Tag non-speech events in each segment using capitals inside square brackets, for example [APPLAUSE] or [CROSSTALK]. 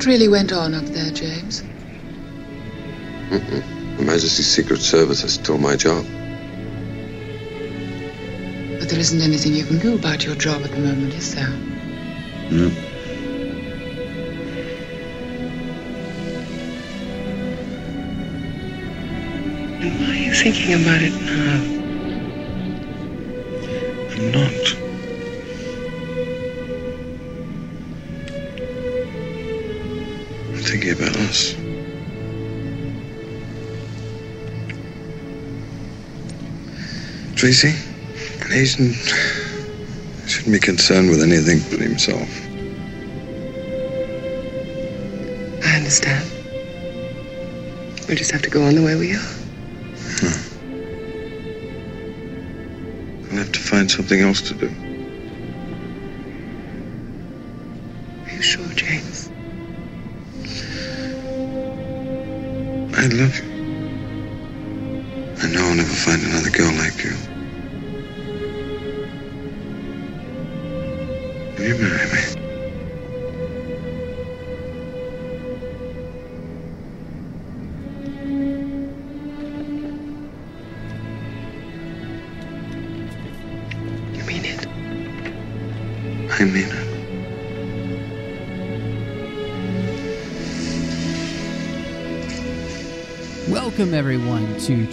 What really went on up there, James? Her Majesty's Secret Service has stole my job. But there isn't anything you can do about your job at the moment, is there? No. Why are you thinking about it now? I'm not. Tracy, an shouldn't be concerned with anything but himself. I understand. We just have to go on the way we are. Hmm. I'll have to find something else to do.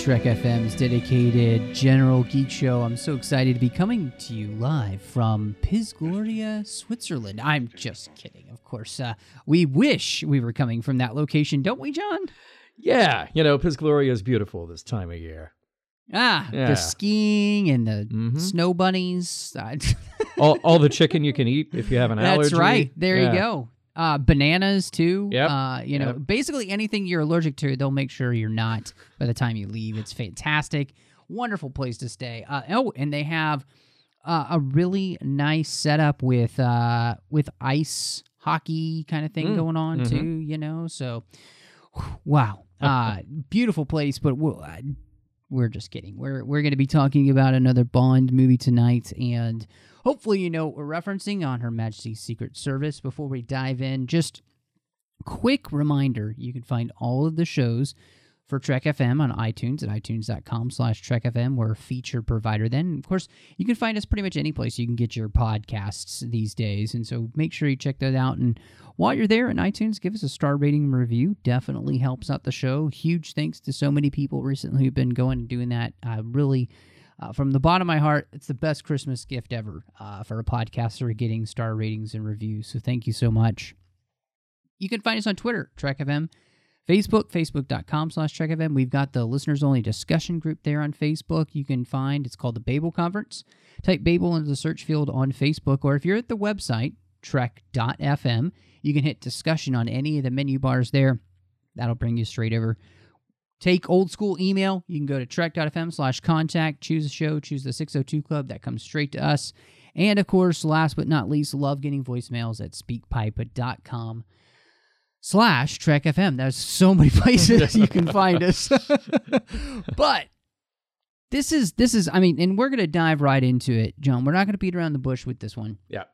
Trek FM's dedicated General Geek Show. I'm so excited to be coming to you live from Piz Gloria, Switzerland. I'm just kidding, of course. Uh, we wish we were coming from that location, don't we, John? Yeah, you know, Piz Gloria is beautiful this time of year. Ah, Yeah. the skiing and the Mhm. snow bunnies. [LAUGHS] All, all the chicken you can eat if you have an allergy. That's right. There Yeah. you go. Uh, bananas too. Yep. Uh, you know, Yep. basically anything you're allergic to, they'll make sure you're not by the time you leave. It's fantastic. Wonderful place to stay. Uh, oh, and they have uh, a really nice setup with uh, with ice hockey kind of thing Mm. going on Mhm. too. You know, so wow, [LAUGHS] uh, beautiful place. But we'll, uh, we're just kidding. We're we're going to be talking about another Bond movie tonight, and hopefully you know we're referencing on Her Majesty's Secret Service. Before we dive in, just quick reminder: you can find all of the shows for Trek FM on iTunes at itunes.com slash Trek FM. We're a feature provider then. Of course, you can find us pretty much any place you can get your podcasts these days. And so make sure you check that out. And while you're there in iTunes, give us a star rating and review. Definitely helps out the show. Huge thanks to so many people recently who've been going and doing that. Uh, really, uh, from the bottom of my heart, it's the best Christmas gift ever uh, for a podcaster getting star ratings and reviews. So thank you so much. You can find us on Twitter, Trek FM, Facebook, facebook.com slash Trek FM. We've got the listeners only discussion group there on Facebook. You can find it's called the Babel Conference. Type Babel into the search field on Facebook, or if you're at the website, trek.fm, you can hit discussion on any of the menu bars there. That'll bring you straight over. Take old school email. You can go to trek.fm slash contact, choose a show, choose the 602 Club. That comes straight to us. And of course, last but not least, love getting voicemails at speakpipe.com slash Trek FM. There's so many [LAUGHS] places you can find us. [LAUGHS] but this is this is I mean, and we're gonna dive right into it, John. We're not gonna beat around the bush with this one. Yeah.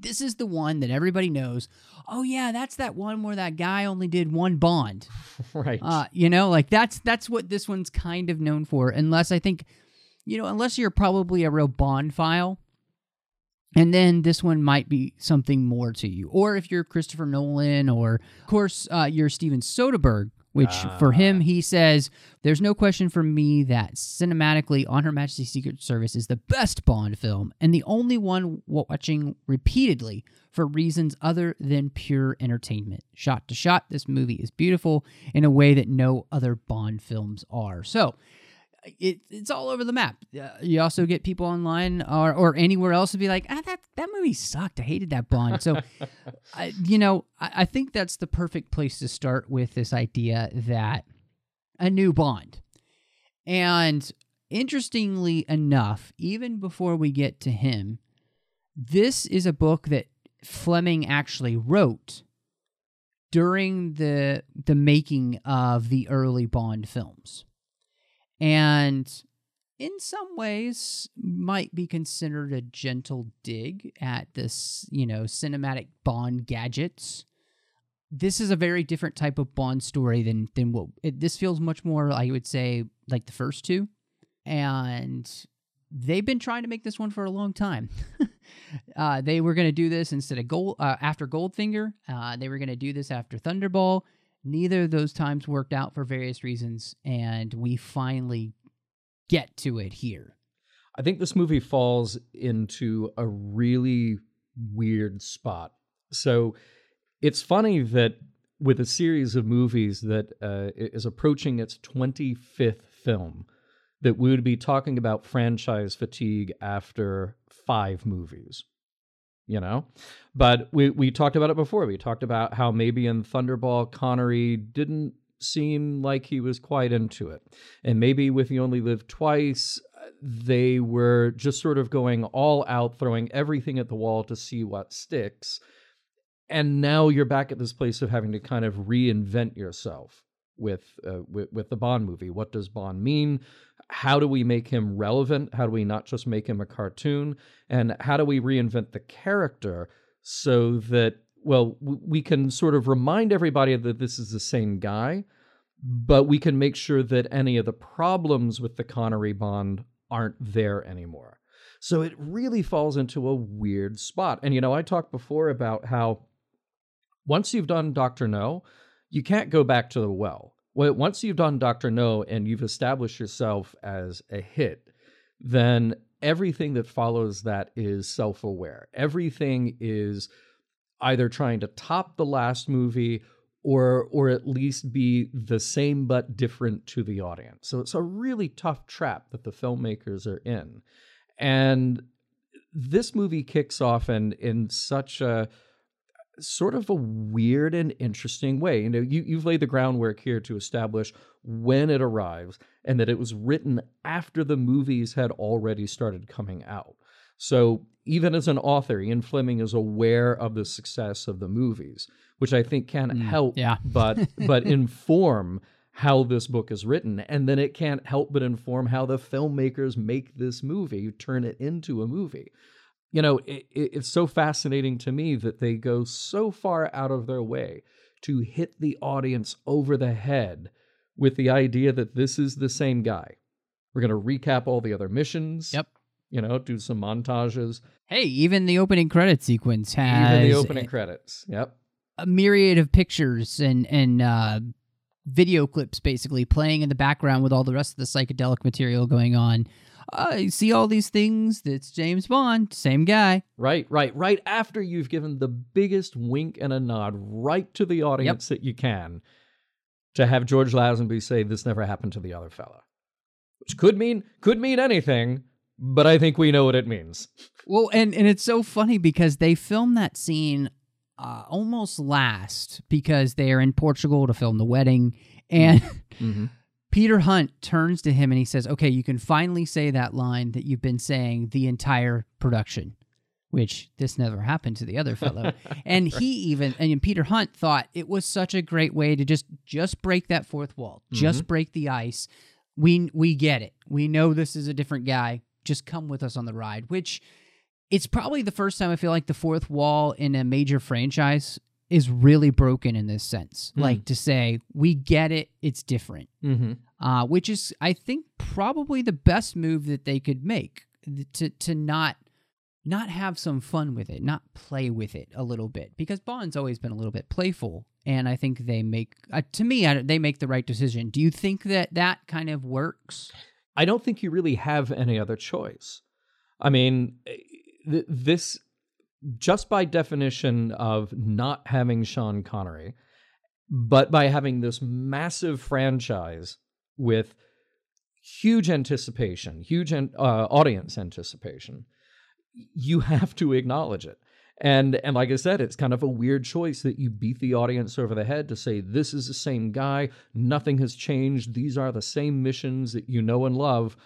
This is the one that everybody knows. Oh yeah, that's that one where that guy only did one bond. [LAUGHS] Right. Uh, you know, like that's that's what this one's kind of known for. Unless I think, you know, unless you're probably a real Bond file, and then this one might be something more to you. Or if you're Christopher Nolan, or of course uh, you're Steven Soderbergh, which for him he says there's no question for me that cinematically, On Her Majesty's Secret Service is the best Bond film and the only one watching repeatedly for reasons other than pure entertainment. Shot to shot, this movie is beautiful in a way that no other Bond films are. So it, it's all over the map. Uh, you also get people online or, or anywhere else to be like, ah, that that movie sucked. I hated that Bond. So, [LAUGHS] I, you know, I, I think that's the perfect place to start with this idea that a new Bond. And interestingly enough, even before we get to him, this is a book that Fleming actually wrote during the the making of the early Bond films. And in some ways might be considered a gentle dig at this, you know, cinematic Bond gadgets. This is a very different type of Bond story than than what it, this feels much more I would say like the first two. And they've been trying to make this one for a long time. [LAUGHS] uh, they were going to do this instead of gold uh, after Goldfinger. Uh, they were going to do this after Thunderball. Neither of those times worked out for various reasons, and we finally get to it here. I think this movie falls into a really weird spot. So it's funny that with a series of movies that uh, is approaching its 25th film, that we would be talking about franchise fatigue after five movies you know but we we talked about it before we talked about how maybe in thunderball connery didn't seem like he was quite into it and maybe with you only live twice they were just sort of going all out throwing everything at the wall to see what sticks and now you're back at this place of having to kind of reinvent yourself with, uh, with with the Bond movie. What does Bond mean? How do we make him relevant? How do we not just make him a cartoon? And how do we reinvent the character so that well we can sort of remind everybody that this is the same guy, but we can make sure that any of the problems with the Connery Bond aren't there anymore. So it really falls into a weird spot. And you know, I talked before about how once you've done Doctor No, you can't go back to the well. Well, once you've done Doctor No and you've established yourself as a hit, then everything that follows that is self-aware. Everything is either trying to top the last movie or or at least be the same but different to the audience. So it's a really tough trap that the filmmakers are in. And this movie kicks off in in such a sort of a weird and interesting way. You know, you, you've laid the groundwork here to establish when it arrives and that it was written after the movies had already started coming out. So even as an author, Ian Fleming is aware of the success of the movies, which I think can mm, help yeah. but [LAUGHS] but inform how this book is written. And then it can't help but inform how the filmmakers make this movie, turn it into a movie you know, it, it's so fascinating to me that they go so far out of their way to hit the audience over the head with the idea that this is the same guy. We're going to recap all the other missions. Yep. You know, do some montages. Hey, even the opening credit sequence has even the opening credits. Yep. A myriad of pictures and and uh, video clips basically playing in the background with all the rest of the psychedelic material going on. I see all these things. It's James Bond, same guy. Right, right, right after you've given the biggest wink and a nod right to the audience yep. that you can to have George Lazenby say this never happened to the other fella. Which could mean could mean anything, but I think we know what it means. Well, and and it's so funny because they filmed that scene uh, almost last because they are in Portugal to film the wedding and mm-hmm. Peter Hunt turns to him and he says, Okay, you can finally say that line that you've been saying the entire production, which this never happened to the other fellow. [LAUGHS] and he even, and Peter Hunt thought it was such a great way to just, just break that fourth wall, mm-hmm. just break the ice. We, we get it. We know this is a different guy. Just come with us on the ride, which it's probably the first time I feel like the fourth wall in a major franchise is really broken in this sense. Mm. Like to say, we get it, it's different. Mm-hmm. Uh, which is, I think, probably the best move that they could make to to not not have some fun with it, not play with it a little bit, because Bond's always been a little bit playful, and I think they make, uh, to me, I, they make the right decision. Do you think that that kind of works? I don't think you really have any other choice. I mean, eh, th- this just by definition of not having Sean Connery, but by having this massive franchise with huge anticipation, huge uh, audience anticipation, you have to acknowledge it. And and like I said, it's kind of a weird choice that you beat the audience over the head to say this is the same guy, nothing has changed, these are the same missions that you know and love.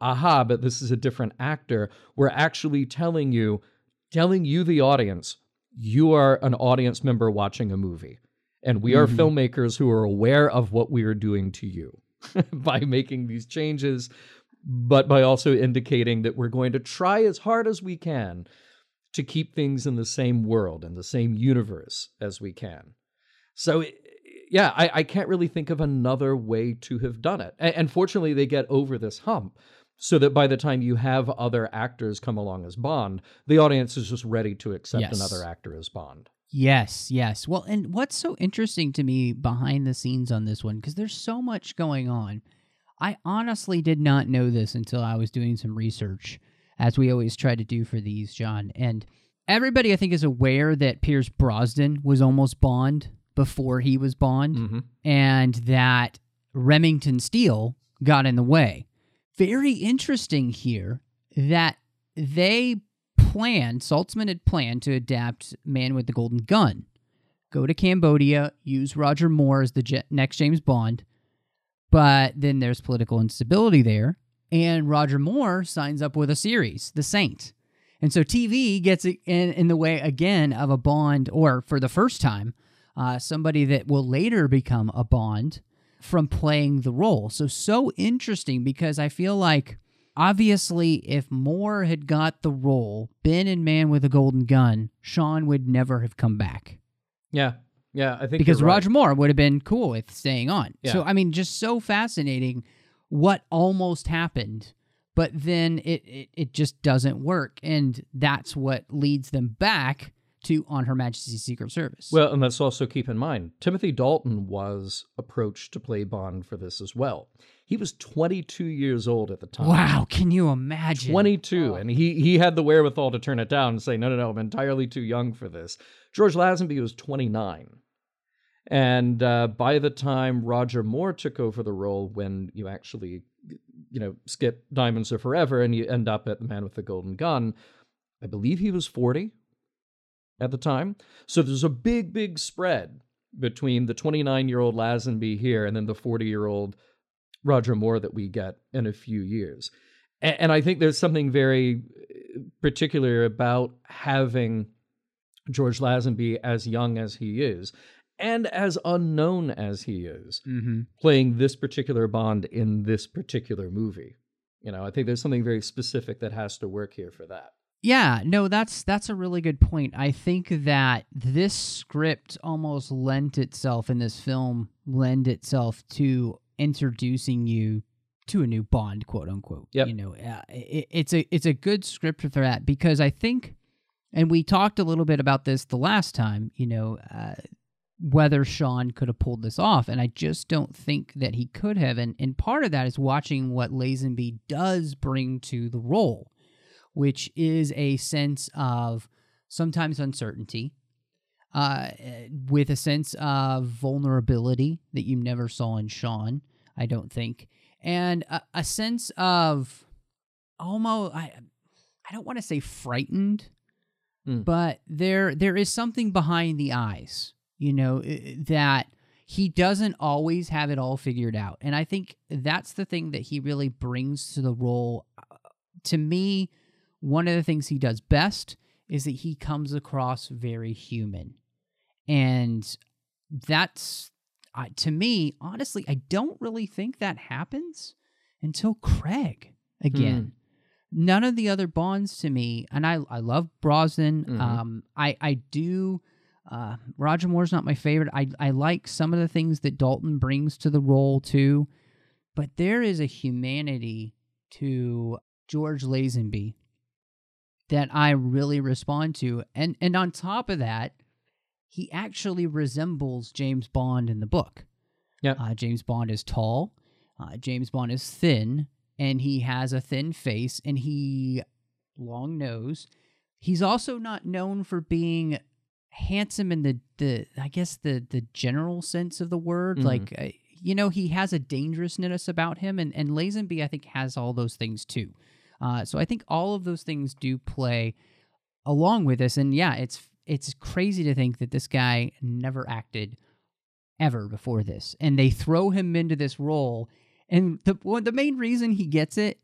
Aha, but this is a different actor. We're actually telling you, telling you the audience, you are an audience member watching a movie. And we are mm-hmm. filmmakers who are aware of what we are doing to you [LAUGHS] by making these changes, but by also indicating that we're going to try as hard as we can to keep things in the same world and the same universe as we can. So, yeah, I, I can't really think of another way to have done it. And, and fortunately, they get over this hump so that by the time you have other actors come along as Bond, the audience is just ready to accept Yes. another actor as Bond. Yes, yes. Well, and what's so interesting to me behind the scenes on this one, because there's so much going on. I honestly did not know this until I was doing some research, as we always try to do for these, John. And everybody, I think, is aware that Pierce Brosnan was almost Bond before he was Bond, Mhm. and that Remington Steele got in the way. Very interesting here that they planned, Saltzman had planned to adapt Man with the Golden Gun, go to Cambodia, use Roger Moore as the Je- next James Bond, but then there's political instability there, and Roger Moore signs up with a series, The Saint. And so TV gets in, in the way again of a Bond, or for the first time, uh, somebody that will later become a Bond from playing the role. So, so interesting because I feel like obviously if Moore had got the role, Ben in Man with a Golden Gun, Sean would never have come back Yeah. Yeah, I think because right. Roger Moore would have been cool with staying on. Yeah. So I mean, just so fascinating what almost happened, but then it, it it just doesn't work, and that's what leads them back to On Her Majesty's Secret Service. Well, and let's also keep in mind Timothy Dalton was approached to play Bond for this as well. He was 22 years old at the time. wow, can you imagine? 22 and he he had the wherewithal to turn it down and say no no no i'm entirely too young for this george lazenby was 29 and uh, by the time roger moore took over the role when you actually you know skip diamonds are forever and you end up at the man with the golden gun i believe he was 40 at the time so there's a big big spread between the 29 year old lazenby here and then the 40 year old roger moore that we get in a few years a- and I think there's something very uh, particular about having George Lazenby as young as he is and as unknown as he is Mm-hmm. playing this particular Bond in this particular movie. You know, I think there's something very specific that has to work here for that. Yeah, no, that's that's a really good point. I think that this script almost lent itself in this film lend itself to introducing you to a new Bond, quote unquote. Yep. You know, uh, it, it's a it's a good script for that because I think, and we talked a little bit about this the last time. You know, uh, whether Sean could have pulled this off, and I just don't think that he could have. And and part of that is watching what Lazenby does bring to the role which is a sense of sometimes uncertainty, uh, with a sense of vulnerability that you never saw in Sean, I don't think, and a, a sense of almost I I don't want to say frightened, Hmm. but there there is something behind the eyes, you know, that he doesn't always have it all figured out, and I think that's the thing that he really brings to the role. Uh, To me, one of the things he does best is that he comes across very human. And that's, uh, to me, honestly, I don't really think that happens until Craig again. None of the other Bonds to me, and I, I love Brosnan. Mhm. Um, I, I do. Uh, Roger Moore's not my favorite. I, I like some of the things that Dalton brings to the role too, but there is a humanity to George Lazenby that I really respond to. And and on top of that, he actually resembles James Bond in the book. Yeah. Uh, James Bond is tall. Uh, James Bond is thin, and he has a thin face, and he long nose. He's also not known for being handsome in the the I guess the the general sense of the word. Mhm. Like uh, you know, he has a dangerousness about him, and and Lazenby I think has all those things too. Uh, so I think all of those things do play along with this, and yeah, it's it's crazy to think that this guy never acted ever before this, and they throw him into this role, and the well, the main reason he gets it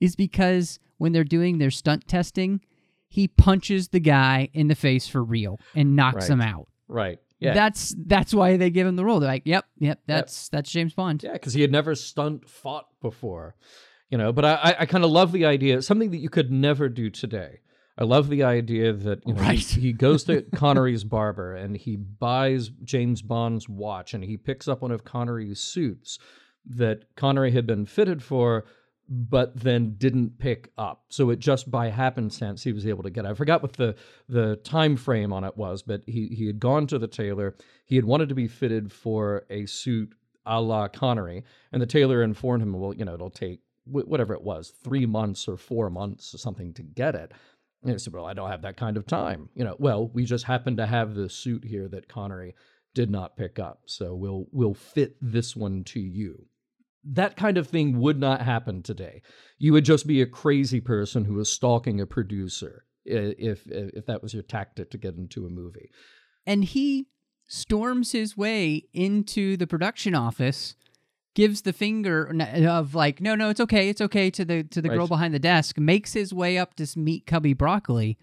is because when they're doing their stunt testing, he punches the guy in the face for real and knocks Right. him out. Right. Yeah. That's that's why they give him the role. They're like, "Yep, yep, that's that's James Bond." Yeah, because he had never stunt fought before, you know. But I, I, kind of love the idea, something that you could never do today. I love the idea that you know, he- Right. he, goes to [LAUGHS] Connery's barber and he buys James Bond's watch and he picks up one of Connery's suits that Connery had been fitted for, but then didn't pick up. So it just by happenstance he was able to get. it. I forgot what the the time frame on it was, but he he had gone to the tailor. He had wanted to be fitted for a suit a la Connery, and the tailor informed him, well, you know, it'll take whatever it was, three months or four months or something to get it. And he said, well, I don't have that kind of time. You know, well, we just happen to have the suit here that Connery did not pick up, so we'll we'll fit this one to you. That kind of thing would not happen today. You would just be a crazy person who was stalking a producer if if that was your tactic to get into a movie. And he storms his way into the production office, gives the finger of like, "No, no, it's okay, it's okay" to the to the girl behind the desk, makes his way up to meet Cubby Broccoli,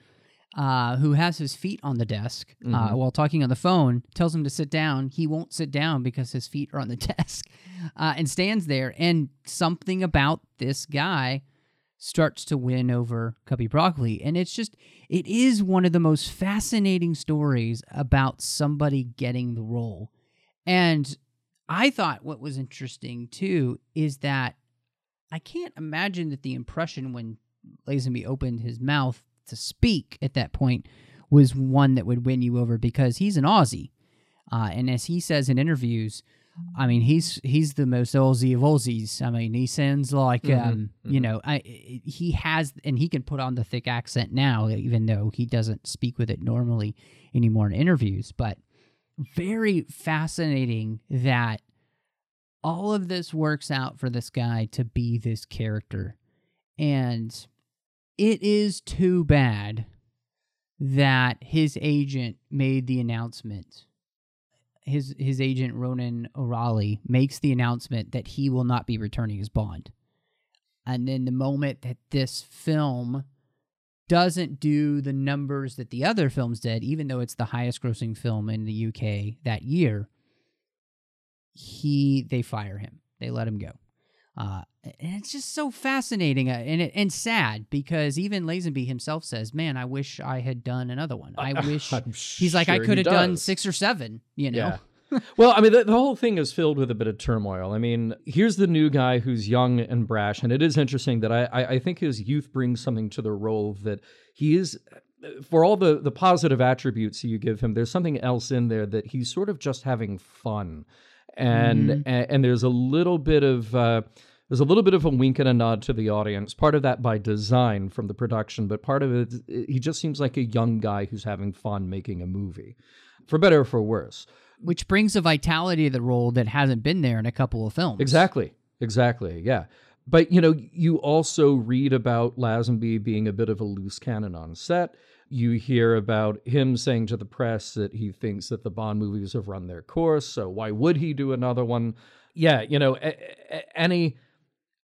uh, who has his feet on the desk uh, Mhm. while talking on the phone. Tells him to sit down. He won't sit down because his feet are on the [LAUGHS] desk, uh, and stands there. And something about this guy starts to win over Cubby Broccoli. And it's just, it is one of the most fascinating stories about somebody getting the role. And I thought what was interesting too is that I can't imagine that the impression when Lazenby opened his mouth to speak at that point was one that would win you over because he's an Aussie. Uh, and as he says in interviews, I mean, he's he's the most Aussie of Aussies. I mean, he sounds like Mhm, um, you mhm. know, I he has and he can put on the thick accent now, even though he doesn't speak with it normally anymore in interviews. But very fascinating that all of this works out for this guy to be this character, and it is too bad that his agent made the announcement his his agent Ronan O'Rahilly makes the announcement that he will not be returning his Bond. And then the moment that this film doesn't do the numbers that the other films did, even though it's the highest grossing film in the UK that year, he they fire him. They let him go. Uh, and it's just so fascinating uh, and and sad because even Lazenby himself says, "Man, I wish I had done another one. I [LAUGHS] wish." He's like, "I could have done six or seven, you know. Yeah. [LAUGHS] well, I mean, the, the whole thing is filled with a bit of turmoil. I mean, here's the new guy who's young and brash, and it is interesting that I, I, I think his youth brings something to the role that he is. For all the, the positive attributes you give him, there's something else in there that he's sort of just having fun, and Mhm. and, and there's a little bit of uh, there's a little bit of a wink and a nod to the audience. Part of that by design from the production, but part of it, he just seems like a young guy who's having fun making a movie, for better or for worse. Which brings a vitality to the role that hasn't been there in a couple of films. Exactly. Exactly. Yeah. But you know, you also read about Lazenby being a bit of a loose cannon on set. You hear about him saying to the press that he thinks that the Bond movies have run their course, so why would he do another one? Yeah, you know, any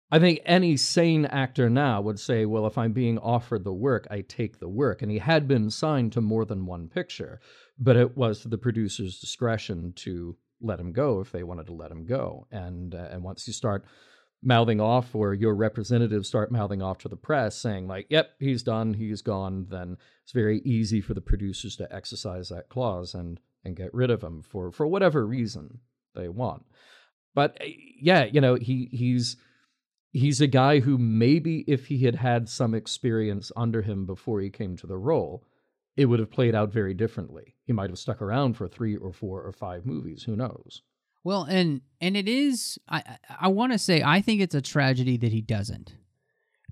I think any sane actor now would say, well, if I'm being offered the work, I take the work. And he had been signed to more than one picture, but it was the producer's discretion to let him go if they wanted to let him go. And uh, and once you start mouthing off, or your representatives start mouthing off to the press, saying like, "Yep, he's done, he's gone," then it's very easy for the producers to exercise that clause and and get rid of him for for whatever reason they want. But uh, yeah, you know, he he's he's a guy who maybe if he had had some experience under him before he came to the role, it would have played out very differently. He might have stuck around for three or four or five movies. Who knows? Well, and and it is. I I want to say I think it's a tragedy that he doesn't,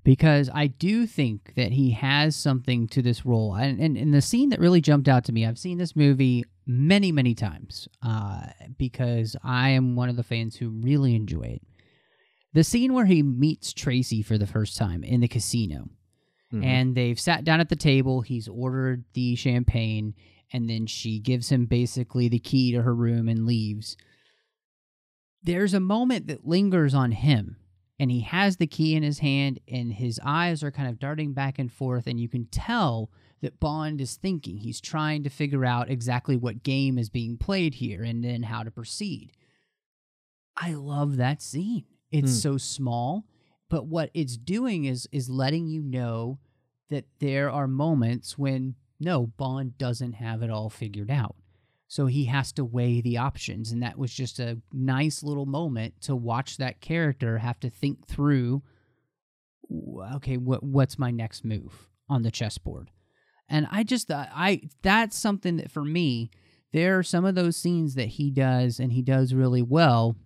because I do think that he has something to this role. And, and, and the scene that really jumped out to me, I've seen this movie many, many times uh, because I am one of the fans who really enjoy it. The scene where he meets Tracy for the first time in the casino, Mhm. and they've sat down at the table, he's ordered the champagne, and then she gives him basically the key to her room and leaves. There's a moment that lingers on him and he has the key in his hand and his eyes are kind of darting back and forth and you can tell that Bond is thinking. He's trying to figure out exactly what game is being played here and then how to proceed. I love that scene it's Hmm. so small but what it's doing is is letting you know that there are moments when no Bond doesn't have it all figured out so he has to weigh the options. And that was just a nice little moment to watch that character have to think through okay, what what's my next move on the chessboard? And I just uh, I that's something that for me, there are some of those scenes that he does and he does really well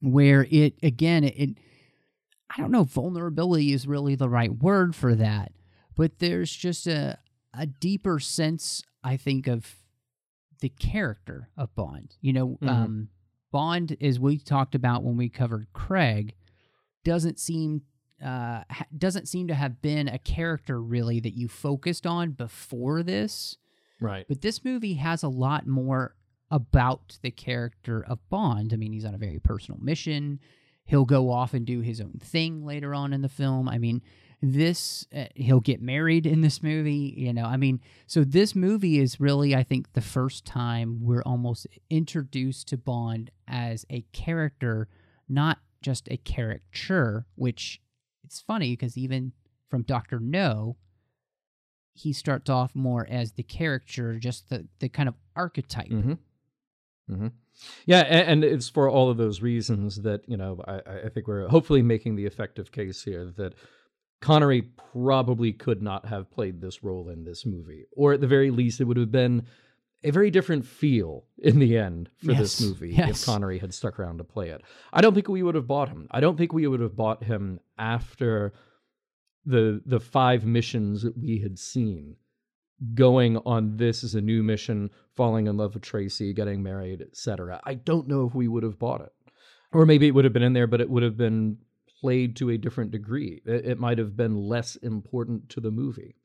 where it again it, it I don't know vulnerability is really the right word for that, but there's just a a deeper sense I think of the character of Bond. You know, Mhm. um, Bond, as we talked about when we covered Craig, doesn't seem uh, ha- doesn't seem to have been a character really that you focused on before this. Right. But this movie has a lot more about the character of Bond. I mean, he's on a very personal mission. He'll go off and do his own thing later on in the film. I mean, this uh, he'll get married in this movie, you know. I mean, so this movie is really I think the first time we're almost introduced to Bond as a character, not just a caricature, which it's funny because even from Doctor No, he starts off more as the character, just the the kind of archetype. Mm-hmm. Mm-hmm. Yeah, and, and it's for all of those reasons that you know I, I think we're hopefully making the effective case here that Connery probably could not have played this role in this movie, or at the very least, it would have been a very different feel in the end for this movie yes. if Connery had stuck around to play it. I don't think we would have bought him. I don't think we would have bought him after the the five missions that we had seen going on this as a new mission, falling in love with Tracy, getting married, etc. I don't know if we would have bought it. Or maybe it would have been in there, but it would have been played to a different degree. It, it might have been less important to the movie.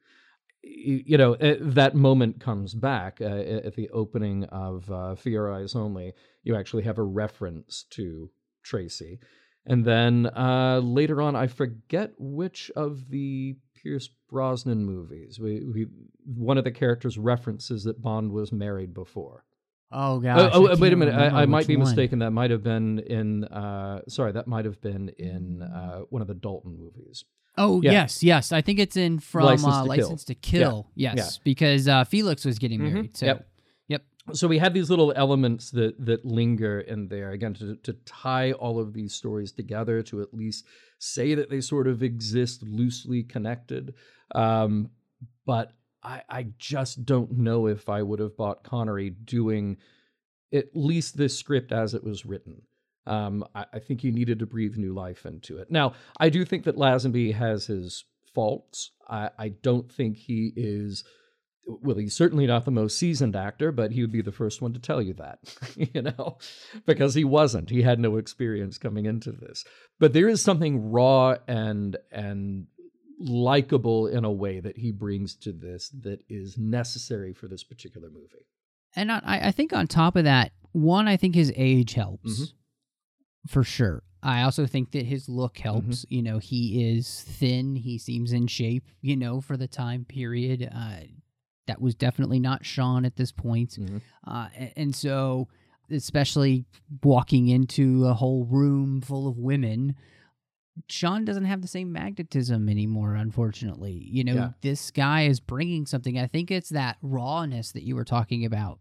Y- You know, eh, that moment comes back uh, at the opening of uh, For Your Eyes Only. You actually have a reference to Tracy. And then uh, later on, I forget which of the Pierce Brosnan movies. We, we one of the characters references that Bond was married before. Oh Oh, gosh! oh, I wait a minute. I, I might be one. mistaken. That might have been in. Uh, sorry, that might have been in uh, one of the Dalton movies. Oh Yeah. yes, yes. I think it's in from License uh, to Kill. License to Kill. Yeah, Yes, because uh, Felix was getting Mhm. married. So Yep. So we had these little elements that that linger in there again to to tie all of these stories together to at least say that they sort of exist loosely connected. Um, but I, I just don't know if I would have bought Connery doing at least this script as it was written. Um, I, I think he needed to breathe new life into it. Now, I do think that Lazenby has his faults. I, I don't think he is well, he's certainly not the most seasoned actor, but he would be the first one to tell you that, [LAUGHS] you know, because he wasn't. He had no experience coming into this. But there is something raw and and likable in a way that he brings to this that is necessary for this particular movie. And I, I think on top of that, one, I think his age helps Mhm. for sure. I also think that his look Mm-hmm. helps. You know, he is thin. He seems in shape. You know, for the time period, uh, that was definitely not Sean at this point. Mhm. Uh, and so, especially walking into a whole room full of women, Sean doesn't have the same magnetism anymore, unfortunately. You know, Yeah. this guy is bringing something. I think it's that rawness that you were talking about.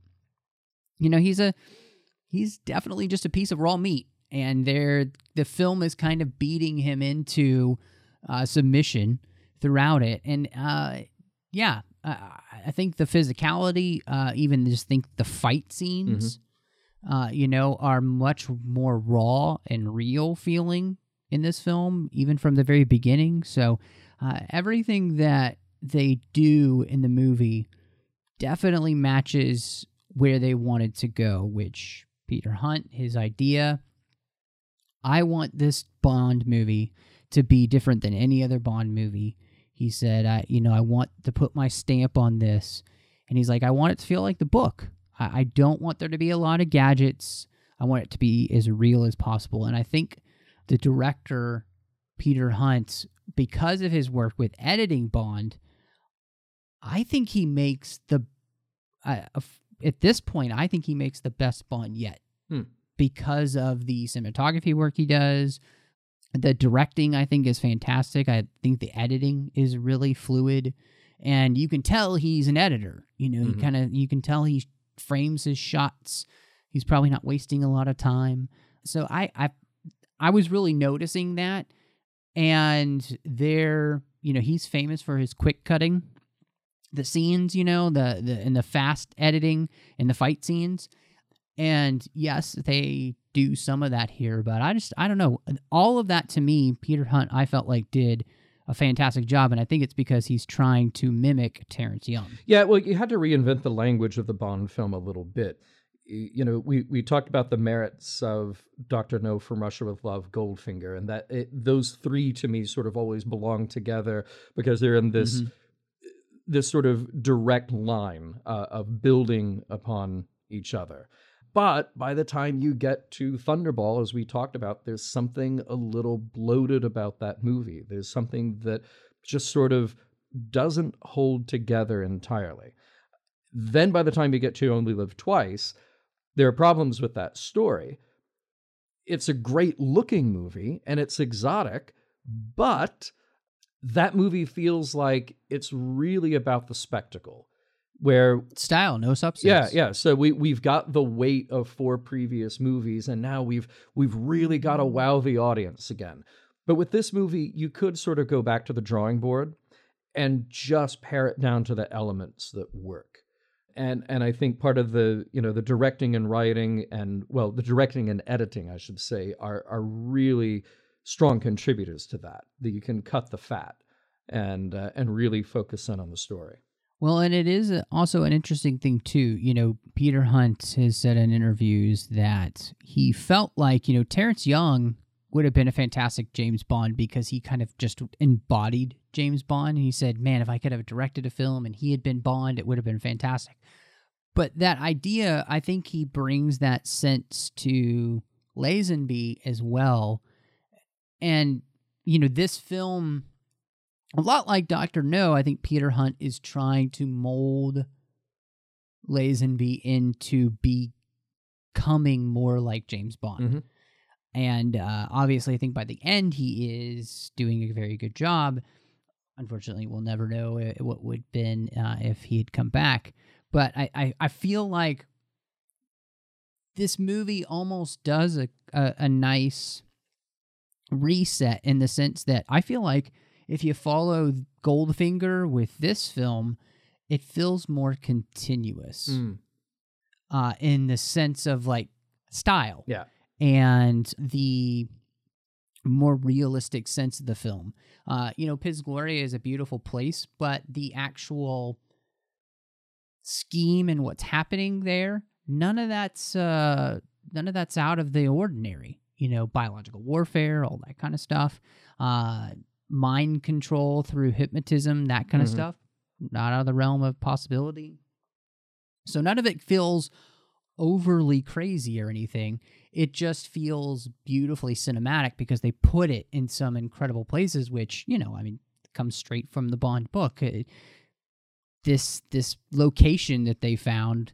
You know, he's a he's definitely just a piece of raw meat, and there the film is kind of beating him into uh, submission throughout it. And uh, yeah, I, I think the physicality, uh, even just think the fight scenes, uh, you know, are much more raw and real feeling in this film, even from the very beginning. So uh, everything that they do in the movie definitely matches where they wanted to go, which Peter Hunt, his idea. I want this Bond movie to be different than any other Bond movie. He said, I, you know, I want to put my stamp on this. And he's like, I want it to feel like the book. I, I don't want there to be a lot of gadgets. I want it to be as real as possible. And I think the director, Peter Hunt, because of his work with editing Bond, I think he makes the, uh, at this point, I think he makes the best Bond yet Hmm. because of the cinematography work he does. The directing, I think, is fantastic. I think the editing is really fluid, and you can tell he's an editor. You know, you Mhm. kind of you can tell he frames his shots. He's probably not wasting a lot of time. So I I I was really noticing that, and there, you know, he's famous for his quick cutting the scenes, you know, the the and the fast editing and the fight scenes. And yes, they do some of that here, but I just I don't know. All of that to me, Peter Hunt, I felt like did a fantastic job, and I think it's because he's trying to mimic Terrence Young. Yeah, well, you had to reinvent the language of the Bond film a little bit. You know, we, we talked about the merits of Doctor No from Russia with Love, Goldfinger, and that it, those three to me sort of always belong together because they're in this this sort of direct line uh, of building upon each other. But by the time you get to Thunderball, as we talked about, there's something a little bloated about that movie. There's something that just sort of doesn't hold together entirely. Then by the time you get to Only Live Twice, there are problems with that story. It's a great looking movie and it's exotic, but that movie feels like it's really about the spectacle where Style, no substance. yeah, yeah. So we we've got the weight of four previous movies, and now we've we've really got to wow the audience again. But with this movie, you could sort of go back to the drawing board and just pare it down to the elements that work. And and I think part of the you know the directing and writing and well the directing and editing I should say are are really strong contributors to that. That you can cut the fat and uh, and really focus in on the story. Well, and it is also an interesting thing too. You know, Peter Hunt has said in interviews that he felt like you know Terrence Young would have been a fantastic James Bond because he kind of just embodied James Bond. And he said, "Man, if I could have directed a film and he had been Bond, it would have been fantastic." But that idea, I think he brings that sense to Lazenby as well. And you know, this film a lot like Doctor No, I think Peter Hunt is trying to mold Lazenby into becoming more like James Bond. Mhm. And uh, obviously, I think by the end, he is doing a very good job. Unfortunately, we'll never know uh, what would have been uh, if he had come back. But I, I, I feel like this movie almost does a, a, a nice reset in the sense that I feel like if you follow Goldfinger with this film, it feels more continuous Mm. uh, in the sense of like style Yeah. and the more realistic sense of the film. Uh, you know, Piz Gloria is a beautiful place, but the actual scheme and what's happening there, none of that's uh, none of that's out of the ordinary. You know, biological warfare, all that kind of stuff. Uh, mind control through hypnotism, that kind of Mhm. stuff, not out of the realm of possibility. So none of it feels overly crazy or anything. It just feels beautifully cinematic because they put it in some incredible places, which you know, I mean, comes straight from the Bond book. It- this this location that they found,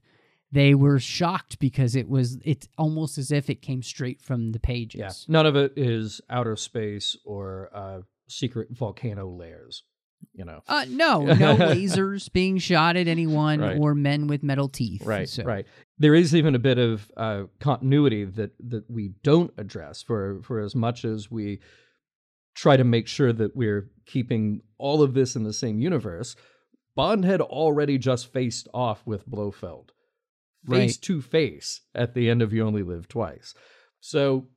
they were shocked because it was it's almost as if it came straight from the pages. Yeah, none of it is outer space or uh, secret volcano lairs. You know, Uh, no, [LAUGHS] no lasers being shot at anyone Right. or men with metal teeth. right, So- right. There is even a bit of uh, continuity that that we don't address for for as much as we try to make sure that we're keeping all of this in the same universe. Bond had already just faced off with Blofeld, face Right. to face at the end of You Only Live Twice. So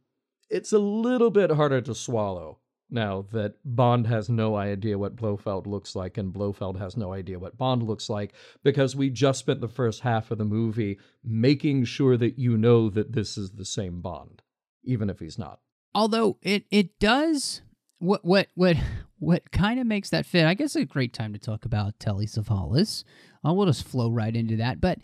it's a little bit harder to swallow now that Bond has no idea what Blofeld looks like and Blofeld has no idea what Bond looks like because we just spent the first half of the movie making sure that you know that this is the same Bond, even if he's not. Although it it does what what what what kind of makes that fit. I guess a great time to talk about Telly Savalas. Uh, we'll just flow right into that, but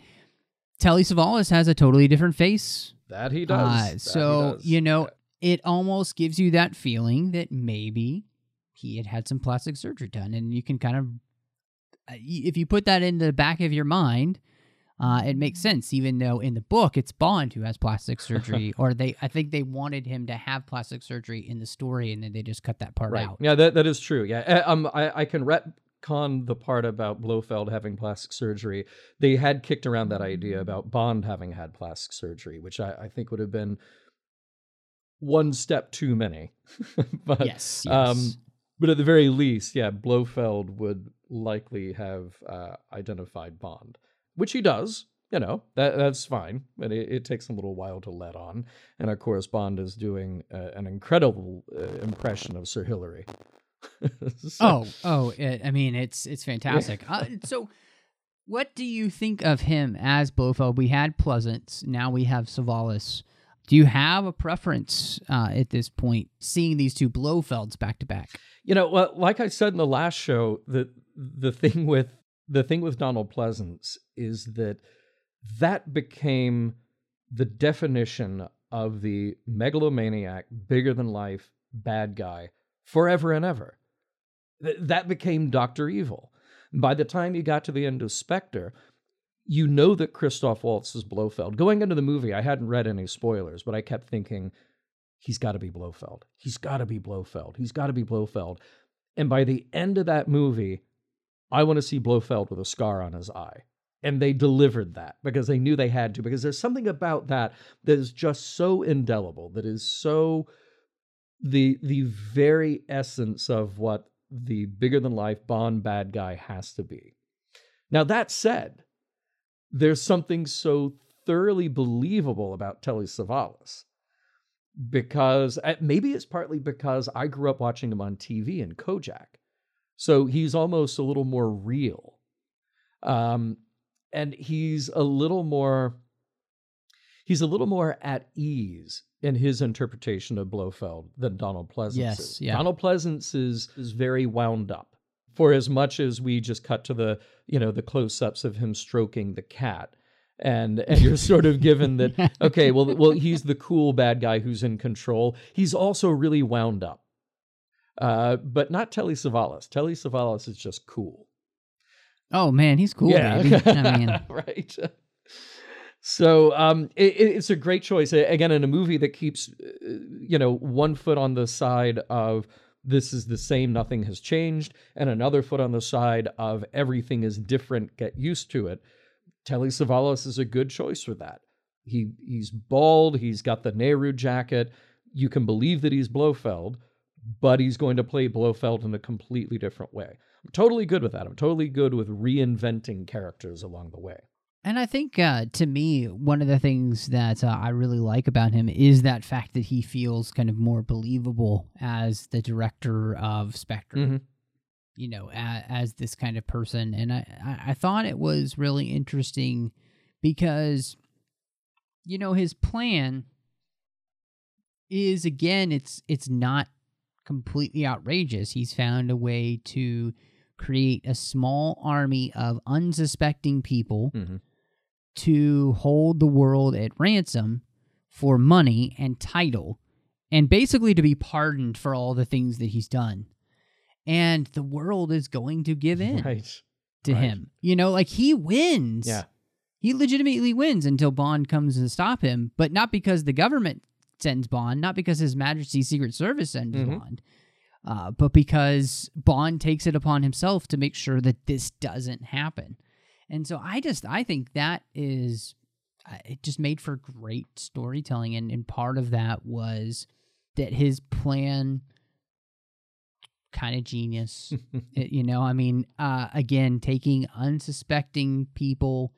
Telly Savalas has a totally different face. That he does. Uh, That so he does. you know. It almost gives you that feeling that maybe he had had some plastic surgery done, and you can kind of, uh, if you put that in the back of your mind, uh, it makes sense. Even though in the book it's Bond who has plastic surgery, [LAUGHS] or they, I think they wanted him to have plastic surgery in the story, and then they just cut that part right. out. Yeah, that that is true. Yeah, um, I I can retcon the part about Blofeld having plastic surgery. They had kicked around that idea about Bond having had plastic surgery, which I, I think would have been one step too many. [LAUGHS] but Yes, yes. Um, but at the very least, yeah, Blofeld would likely have uh, identified Bond, which he does. You know that that's fine, but it, it takes a little while to let on. And of course, Bond is doing uh, an incredible uh, impression of Sir Hilary. [LAUGHS] So- Oh, oh, it, I mean, it's it's fantastic. uh, so, what do you think of him as Blofeld? We had Pleasence, now we have Savalas. Do you have a preference uh, at this point, seeing these two Blofelds back to back? You know, like I said in the last show, the the thing with the thing with Donald Pleasence is that that became the definition of the megalomaniac, bigger than life bad guy forever and ever. Th- that became Doctor Evil. By the time you got to the end of Spectre, you know that Christoph Waltz is Blofeld. Going into the movie, I hadn't read any spoilers, but I kept thinking, he's got to be Blofeld. He's got to be Blofeld. He's got to be Blofeld. And by the end of that movie, I want to see Blofeld with a scar on his eye. And they delivered that because they knew they had to, because there's something about that that is just so indelible, that is so the the very essence of what the bigger than life Bond bad guy has to be. Now that said, there's something so thoroughly believable about Telly Savalas because uh, maybe it's partly because I grew up watching him on TV in Kojak. So he's almost a little more real. Um, and he's a little more he's a little more at ease in his interpretation of Blofeld than Donald Pleasence Yes, is. yeah. Donald Pleasence is is very wound up. For as much as we just cut to the, you know, the close-ups of him stroking the cat, and and you're sort of given that [LAUGHS] okay well well he's the cool bad guy who's in control. He's also really wound up. Uh but not telly savalas. Telly savalas is just cool. Oh man, he's cool, baby. I [LAUGHS] mean, right? So um it, it- it's a great choice. Again in a movie that keeps uh, you know one foot on the side of this is the same nothing has changed and another foot on the side of everything is different get used to it Telly Savalas is a good choice for that. He he's bald, he's got the Nehru jacket. You can believe that he's Blofeld, but he's going to play Blofeld in a completely different way. I'm totally good with that. I'm totally good with reinventing characters along the way. And I think uh, to me, one of the things that uh, I really like about him is that fact that he feels kind of more believable as the director of Spectre. Mhm. You know, a, as this kind of person, and I, I thought it was really interesting because, you know, his plan is again, it's it's not completely outrageous. He's found a way to create a small army of unsuspecting people Mhm. To hold the world at ransom for money and title and basically to be pardoned for all the things that he's done. And the world is going to give in Right. to right. him. You know, like he wins. Yeah. He legitimately wins until Bond comes to stop him, but not because the government sends Bond, not because His Majesty's Secret Service sends Mhm. Bond, uh, but because Bond takes it upon himself to make sure that this doesn't happen. And so I just I think that is uh, it just made for great storytelling, and and part of that was that his plan kind of genius. [LAUGHS] It- you know, I mean, uh, again, taking unsuspecting people.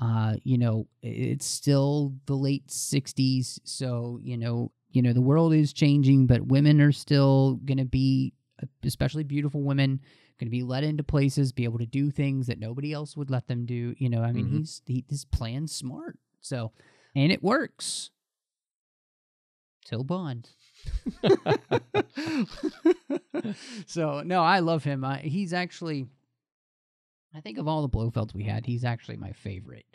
Uh, you know, it's still the late '60s, so you know you know the world is changing, but women are still going to be, especially beautiful women, going to be let into places, be able to do things that nobody else would let them do. You know, I mean, Mhm. he's he, his plan's smart, so and it works. Till Bond. [LAUGHS] so no, I love him. I, he's actually, I think of all the Blofelds we had, he's actually my favorite.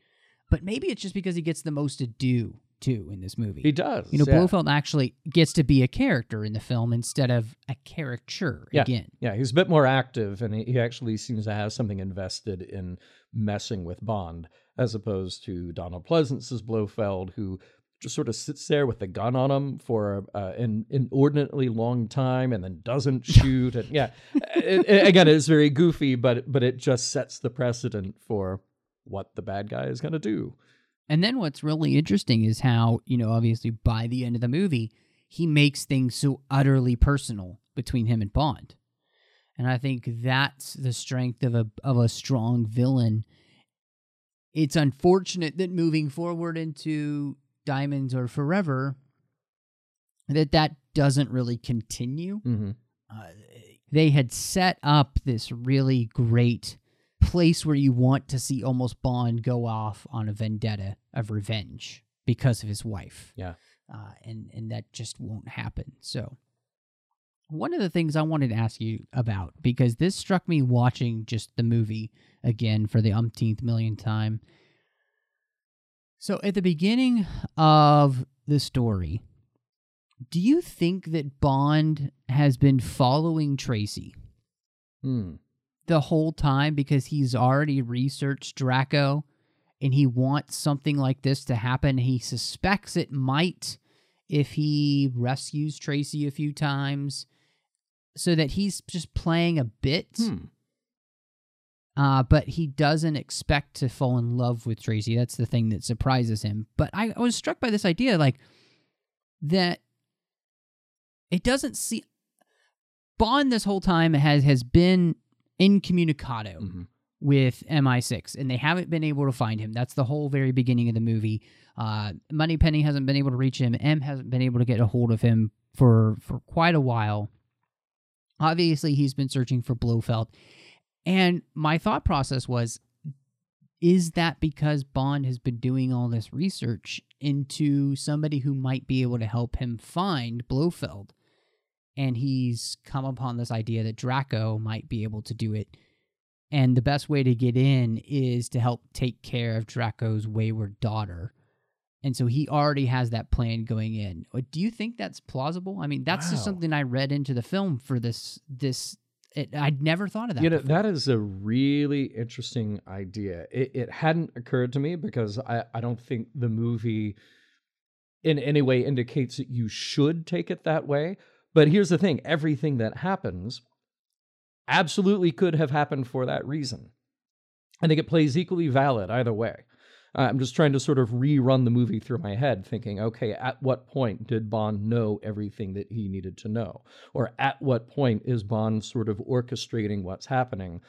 But maybe it's just because he gets the most to do too in this movie. He does. You know, yeah. Blofeld actually gets to be a character in the film instead of a caricature Yeah. again. Yeah, he's a bit more active, and he, he actually seems to have something invested in messing with Bond, as opposed to Donald Pleasence's Blofeld, who just sort of sits there with the gun on him for uh, an inordinately long time and then doesn't [LAUGHS] shoot. and yeah, it, it- again, it's very goofy, but but it just sets the precedent for what the bad guy is going to do. And then what's really interesting is how, you know, obviously by the end of the movie, he makes things so utterly personal between him and Bond. And I think that's the strength of a of a strong villain. It's unfortunate that moving forward into Diamonds Are Forever that that doesn't really continue. Mm-hmm. Uh, they had set up this really great place where you want to see almost Bond go off on a vendetta of revenge because of his wife. Yeah. Uh, and and that just won't happen. So one of the things I wanted to ask you about because this struck me watching just the movie again for the umpteenth million time. So at the beginning of the story, do you think that Bond has been following Tracy Hmm. The whole time because he's already researched Draco and he wants something like this to happen? He suspects it might if he rescues Tracy a few times so that he's just playing a bit. Hmm. Uh, but he doesn't expect to fall in love with Tracy. That's the thing that surprises him. But I, I was struck by this idea, like that it doesn't see Bond this whole time has has been incommunicado Mhm. with MI6, and they haven't been able to find him. That's the whole very beginning of the movie. Uh, Moneypenny hasn't been able to reach him. M hasn't been able to get a hold of him for for quite a while. Obviously, he's been searching for Blofeld. And my thought process was is that because Bond has been doing all this research into somebody who might be able to help him find Blofeld? And he's come upon this idea that Draco might be able to do it. And the best way to get in is to help take care of Draco's wayward daughter. And so he already has that plan going in. Uh, Do you think that's plausible? I mean, that's just something I read into the film for this this it, I'd never thought of that. You know, before. that is a really interesting idea. It, it hadn't occurred to me because I, I don't think the movie in any way indicates that you should take it that way. But here's the thing everything that happens absolutely could have happened for that reason. I think it plays equally valid either way. I'm just trying to sort of rerun the movie through my head, thinking, okay, at what point did Bond know everything that he needed to know? Or at what point is Bond sort of orchestrating what's happening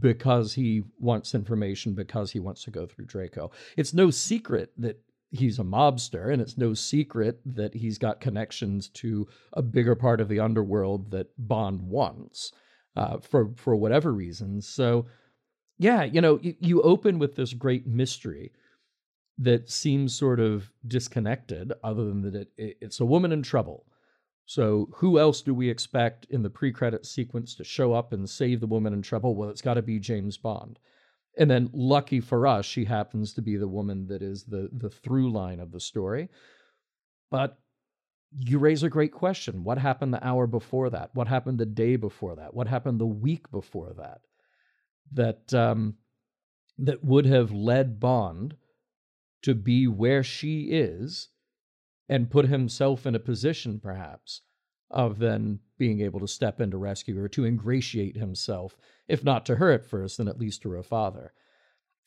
because he wants information, because he wants to go through Draco? It's no secret that he's a mobster, and it's no secret that he's got connections to a bigger part of the underworld that Bond wants uh, for for whatever reasons. So, yeah, you know, you, you open with this great mystery that seems sort of disconnected, other than that it, it- it's a woman in trouble. So, who else do we expect in the pre-credit sequence to show up and save the woman in trouble? Well, it's got to be James Bond. And then, lucky for us, she happens to be the woman that is the the through line of the story. But you raise a great question. What happened the hour before that? What happened the day before that? What happened the week before that? That um, that would have led Bond to be where she is and put himself in a position, perhaps, of then being able to step in to rescue her, to ingratiate himself, if not to her at first, then at least to her father.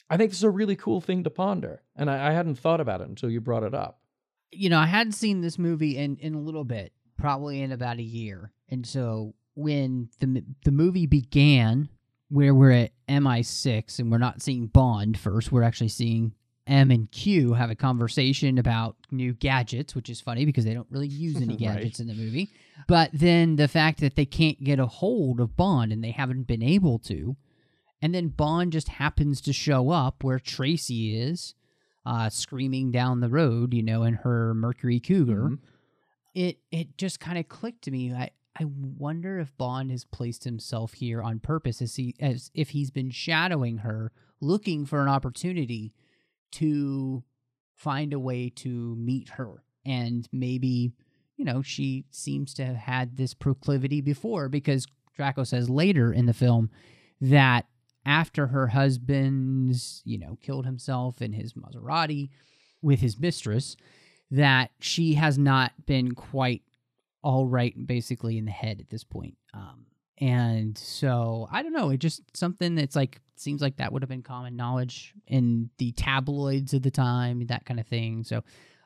I think this is a really cool thing to ponder, and I, I hadn't thought about it until you brought it up. you know, I hadn't seen this movie in, in a little bit, probably in about a year. And so when the the movie began, where we're at MI6 and we're not seeing Bond first, we're actually seeing M and Q have a conversation about new gadgets, which is funny because they don't really use any [LAUGHS] Right. gadgets in the movie. But then the fact that they can't get a hold of Bond and they haven't been able to, and then Bond just happens to show up where Tracy is, uh, screaming down the road, you know, in her Mercury Cougar. Mhm. It it just kind of clicked to me. I I wonder if Bond has placed himself here on purpose, as he as if he's been shadowing her, looking for an opportunity to find a way to meet her, and maybe you know she seems to have had this proclivity before because Draco says later in the film that after her husband's you know killed himself in his Maserati with his mistress that she has not been quite all right basically in the head at this point. Um and so i don't know it just something that's like seems like that would have been common knowledge in the tabloids of the time that kind of thing so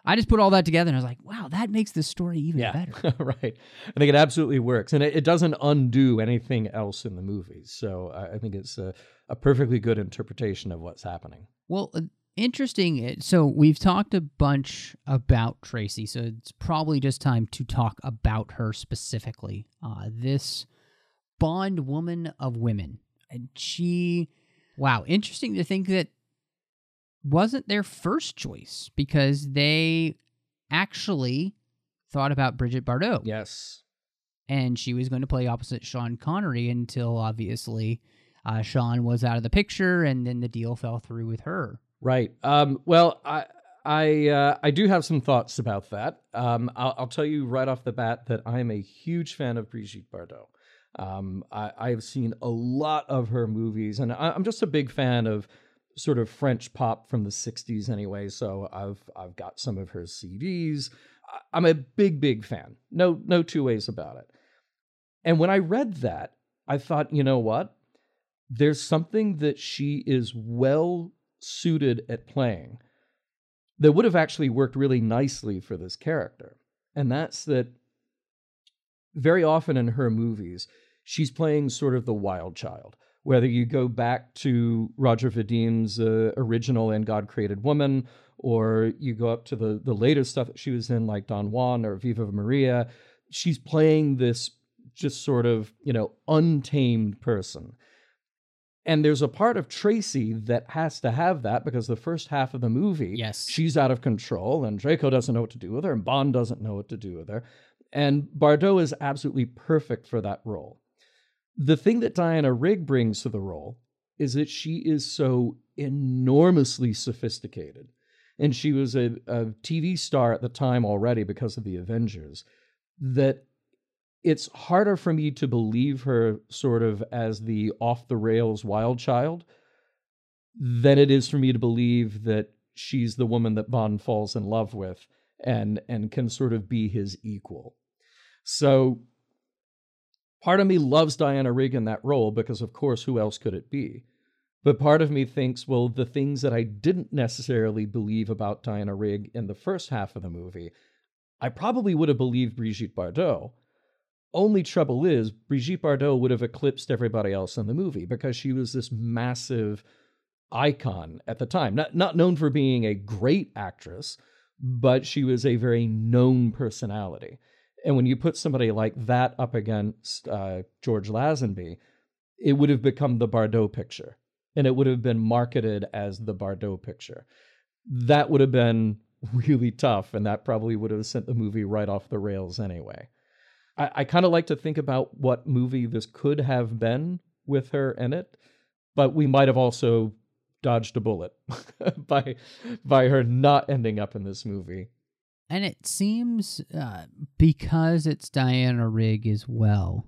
i just put all that together and i was like wow that makes the story even better [LAUGHS] right. I think it absolutely works, and it, it doesn't undo anything else in the movie. So I, I think it's a, a perfectly good interpretation of what's happening. Well, uh, interesting. uh, So we've talked a bunch about Tracy, so it's probably just time to talk about her specifically. Uh, this Bond woman of women, and she, wow, interesting to think that wasn't their first choice because they actually thought about Brigitte Bardot Yes. and she was going to play opposite Sean Connery until obviously uh, Sean was out of the picture, and then the deal fell through with her. Right. Um, well, I I uh, I do have some thoughts about that. Um, I'll, I'll tell you right off the bat that I am a huge fan of Brigitte Bardot. Um, I, I've seen a lot of her movies, and I, I'm just a big fan of sort of French pop from the '60s, anyway. So I've I've got some of her CDs. I- I'm a big big fan. No no two ways about it. And when I read that, I thought, you know what? There's something that she is well suited at playing that would have actually worked really nicely for this character. And that's that very often in her movies, she's playing sort of the wild child. Whether you go back to Roger Vadim's uh, original And God Created Woman, or you go up to the, the later stuff that she was in, like Don Juan or Viva Maria, she's playing this just sort of, you know, untamed person. And there's a part of Tracy that has to have that because the first half of the movie, Yes. she's out of control and Draco doesn't know what to do with her and Bond doesn't know what to do with her. And Bardot is absolutely perfect for that role. The thing that Diana Rigg brings to the role is that she is so enormously sophisticated. And she was a, a TV star at the time already because of the Avengers, that it's harder for me to believe her sort of as the off the rails wild child than it is for me to believe that she's the woman that Bond falls in love with and and can sort of be his equal. So part of me loves Diana Rigg in that role because of course who else could it be? But part of me thinks, well, the things that I didn't necessarily believe about Diana Rigg in the first half of the movie, I probably would have believed Brigitte Bardot. Only trouble is, Brigitte Bardot would have eclipsed everybody else in the movie because she was this massive icon at the time. Not, not known for being a great actress, but she was a very known personality. And when you put somebody like that up against uh, George Lazenby, it would have become the Bardot picture. And it would have been marketed as the Bardot picture. That would have been [LAUGHS] really tough, and that probably would have sent the movie right off the rails anyway. I, I kind of like to think about what movie this could have been with her in it, but we might have also dodged a bullet [LAUGHS] by by her not ending up in this movie. And it seems uh, because it's Diana Rigg as well.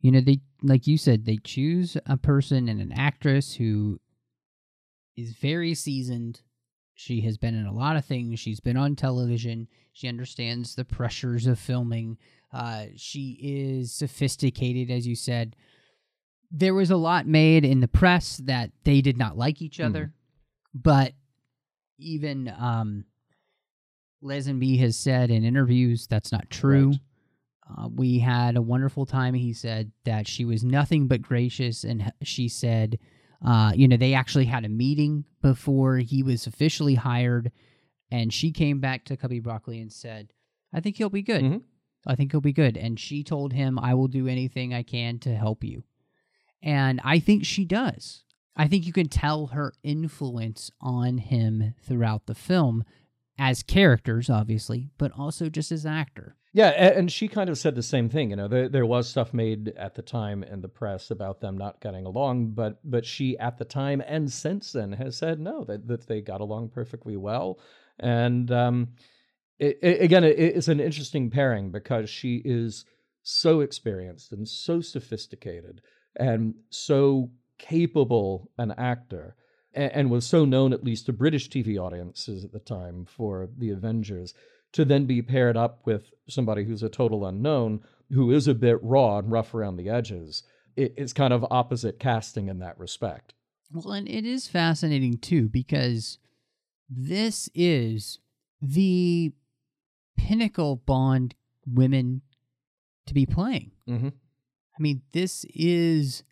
You know, they like you said, they choose a person and an actress who is very seasoned. She has been in a lot of things. She's been on television. She understands the pressures of filming. Uh, she is sophisticated, as you said. There was a lot made in the press that they did not like each other, but even um, Lazenby has said in interviews that's not true. Right. Uh, we had a wonderful time. He said that she was nothing but gracious, and she said Uh, you know, they actually had a meeting before he was officially hired, and she came back to Cubby Broccoli and said, "I think he'll be good. Mhm. I think he'll be good." And she told him, "I will do anything I can to help you," and I think she does. I think you can tell her influence on him throughout the film as characters, obviously, but also just as actor. Yeah, and she kind of said the same thing. You know, there, there was stuff made at the time in the press about them not getting along, but but she at the time and since then has said no that that they got along perfectly well. And um, it, it- again, it, it's an interesting pairing because she is so experienced and so sophisticated and so capable an actor and was so known at least to British TV audiences at the time for the Avengers to then be paired up with somebody who's a total unknown who is a bit raw and rough around the edges. It, it's kind of opposite casting in that respect. Well, and it is fascinating too because this is the pinnacle Bond women to be playing. Mm-hmm. I mean, this is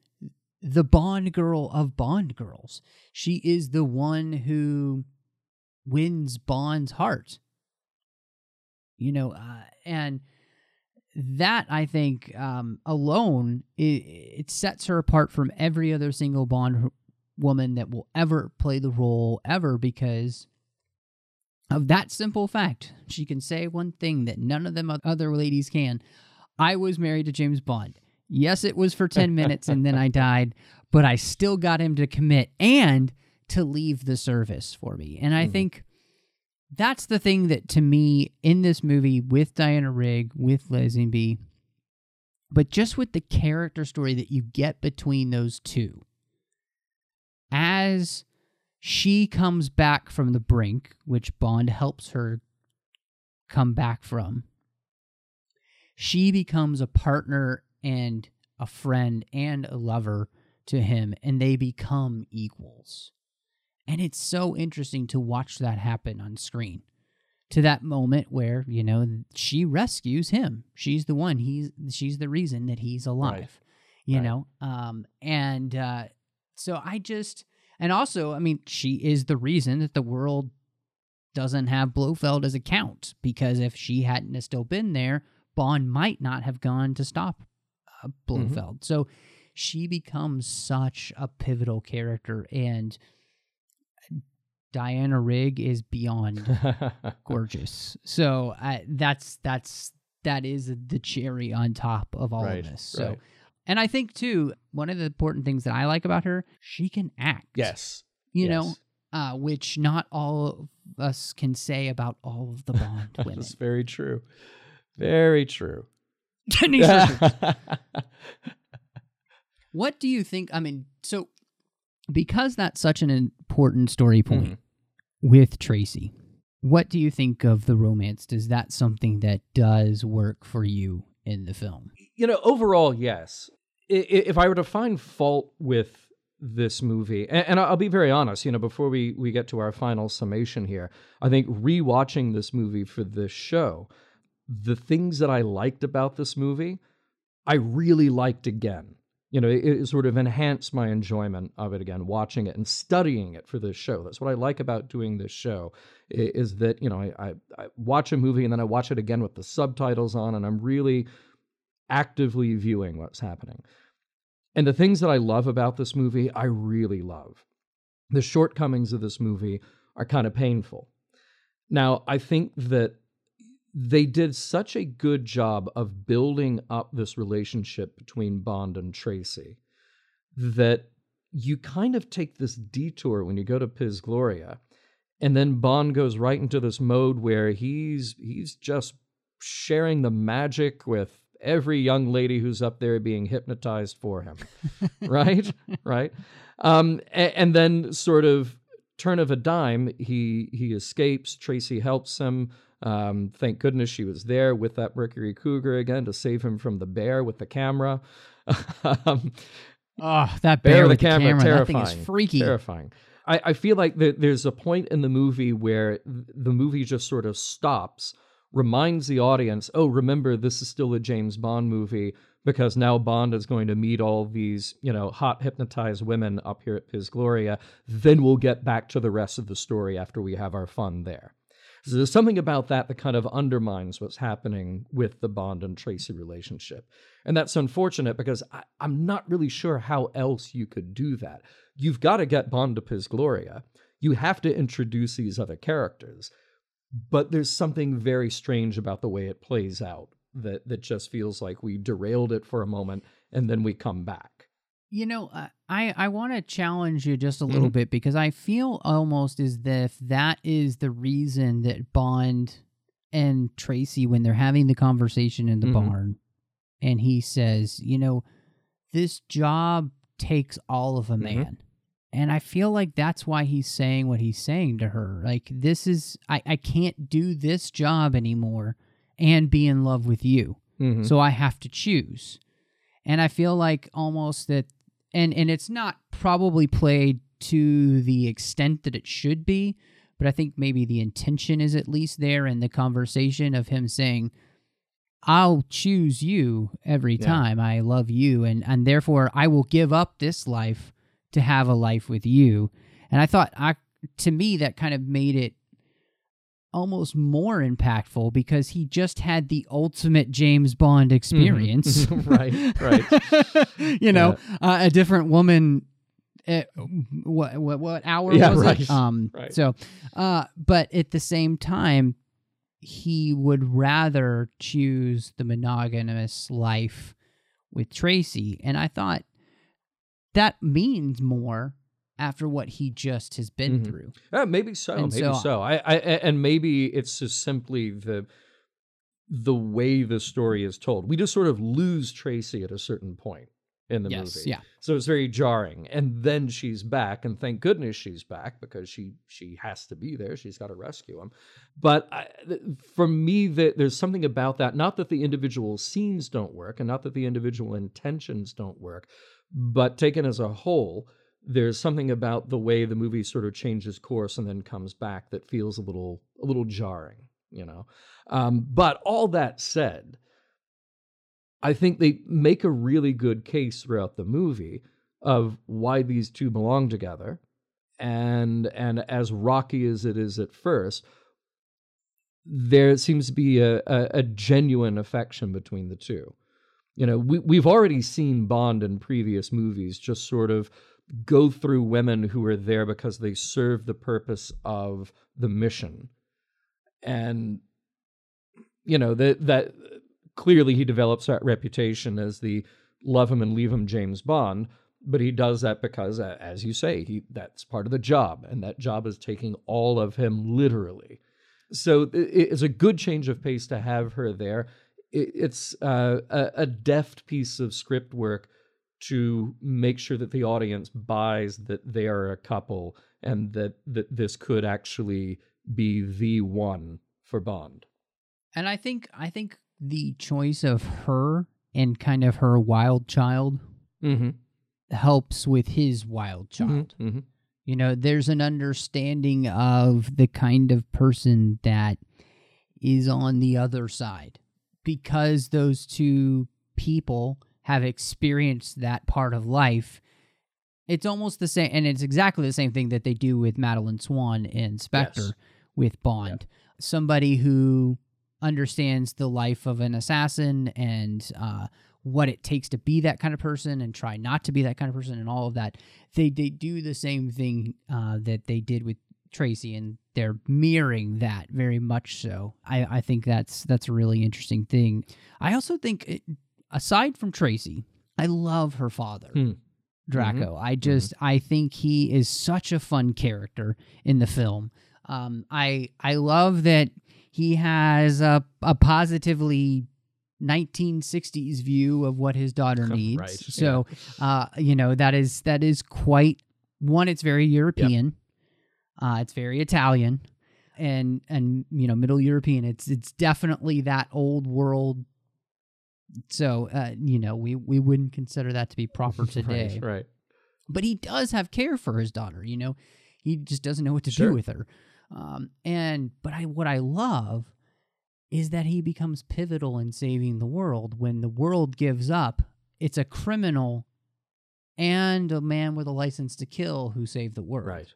the Bond girl of Bond girls. She is the one who wins Bond's heart. You know, uh, and that I think um, alone it, it sets her apart from every other single Bond woman that will ever play the role ever because of that simple fact. She can say one thing that none of them other ladies can. I was married to James Bond. Yes, it was for [LAUGHS] 10 minutes and then I died, but I still got him to commit and to leave the service for me. And I Mhm. think that's the thing that to me in this movie with Diana Rigg, with Lazenby, but just with the character story that you get between those two. As she comes back from the brink, which Bond helps her come back from, she becomes a partner and a friend and a lover to him, and they become equals. And it's so interesting to watch that happen on screen. To that moment where, you know, she rescues him. She's the one. He's she's the reason that he's alive. You Right. know? Um and uh so I just and also, I mean, she is the reason that the world doesn't have Blofeld as a count because if she hadn't have still been there, Bond might not have gone to stop uh, Blofeld. So she becomes such a pivotal character, and Diana Rigg is beyond [LAUGHS] gorgeous. So I that's that's that is the cherry on top of all Right, of this. So, right. and I think too, one of the important things that I like about her, she can act. yes. you know, uh, which not all of us can say about all of the Bond [LAUGHS] women. That's very true. Very true. [LAUGHS] [LAUGHS] what do you think? I mean, so because that's such an important story point mm-hmm. with Tracy, what do you think of the romance? Does that something that does work for you in the film? you know, overall, yes. If I were to find fault with this movie, and, and I'll be very honest, you know, before we we get to our final summation here, I think rewatching this movie for this show, the things that I liked about this movie, I really liked again. You know, it, it sort of enhanced my enjoyment of it again, watching it and studying it for this show. That's what I like about doing this show, is that you know I, I, I watch a movie and then I watch it again with the subtitles on, and I'm really actively viewing what's happening. And the things that I love about this movie, I really love. The shortcomings of this movie are kind of painful. Now, I think that they did such a good job of building up this relationship between Bond and Tracy that you kind of take this detour when you go to Piz Gloria, and then Bond goes right into this mode where he's he's just sharing the magic with every young lady who's up there being hypnotized for him [LAUGHS] right? Right? Um and, and then sort of turn of a dime he he escapes tracy helps him um thank goodness she was there with that mercury cougar again to save him from the bear with the camera [LAUGHS] um, Oh, that bear bear the with the camera, camera, that terrifying thing is freaky. terrifying I, I feel like there, there's a point in the movie where the movie just sort of stops reminds the audience, oh, remember, this is still a James Bond movie because now Bond is going to meet all these, you know, hot hypnotized women up here at Piz Gloria. Then we'll get back to the rest of the story after we have our fun there. So there's something about that that kind of undermines what's happening with the Bond and Tracy relationship. And that's unfortunate because I, am not really sure how else you could do that. You've got to get Bond to Piz Gloria. You have to introduce these other characters. But there's something very strange about the way it plays out that, that just feels like we derailed it for a moment and then we come back. You know, I I want to challenge you just a little Mhm. bit because I feel almost as if that is the reason that Bond and Tracy, when they're having the conversation in the Mhm. barn, and he says, you know, this job takes all of a Mhm. man. And I feel like that's why he's saying what he's saying to her. Like, this is, I, I can't do this job anymore and be in love with you. Mhm. So I have to choose. And I feel like almost that and and it's not probably played to the extent that it should be, but I think maybe the intention is at least there in the conversation of him saying I'll choose you every Yeah. time. I love you and and therefore I will give up this life to have a life with you. And I thought I to me that kind of made it almost more impactful because he just had the ultimate James Bond experience. [LAUGHS] Right, right. [LAUGHS] you know, uh, a different woman. Uh, what what what hour Yeah, was right, it? Um, right. so, uh, but at the same time, he would rather choose the monogamous life with Tracy, and I thought that means more after what he just has been Mhm. through. Uh, maybe so. And maybe so- so. I, I, and maybe it's just simply the the way the story is told. We just sort of lose Tracy at a certain point in the yes, movie. yeah. So it's very jarring. And then she's back, and thank goodness she's back because she she has to be there. She's got to rescue him. But I, th- for me, that there's something about that. Not that the individual scenes don't work, and not that the individual intentions don't work, but taken as a whole, there's something about the way the movie sort of changes course and then comes back that feels a little a little jarring. You know. Um, but all that said, I think they make a really good case throughout the movie of why these two belong together. And and as rocky as it is at first, there seems to be a, a, a genuine affection between the two. You know, we we've already seen Bond in previous movies just sort of go through women who are there because they serve the purpose of the mission. And you know, that that clearly he develops that reputation as the love him and leave him James Bond, but he does that because, as you say, he that's part of the job, and that job is taking all of him literally. So it's a good change of pace to have her there. It's uh, a deft piece of script work to make sure that the audience buys that they are a couple and that that this could actually be the one for Bond. And I think I think the choice of her and kind of her wild child Mm-hmm. helps with his wild child. Mm-hmm. You know, there's an understanding of the kind of person that is on the other side because those two people have experienced that part of life. It's almost the same, and it's exactly the same thing that they do with Madeleine Swann and Spectre Yes. with Bond. Somebody who understands the life of an assassin and uh, what it takes to be that kind of person and try not to be that kind of person and all of that. They they do the same thing uh, that they did with Tracy, and they're mirroring that very much. So I, I think that's that's a really interesting thing. I also think, it, aside from Tracy, I love her father. Hmm. Draco. I just I think he is such a fun character in the film. Um, I I love that he has a a positively 1960s view of what his daughter [LAUGHS] needs. Right, So, uh, you know that is that is quite one. It's very European. Uh, it's very Italian, and and you know Middle European. It's it's definitely that old world. So uh, you know we we wouldn't consider that to be proper [LAUGHS] today Right, right. but he does have care for his daughter you know he just doesn't know what to Sure. do with her um and but i what i love is that he becomes pivotal in saving the world. When the world gives up, it's a criminal and a man with a license to kill who saved the world. Right.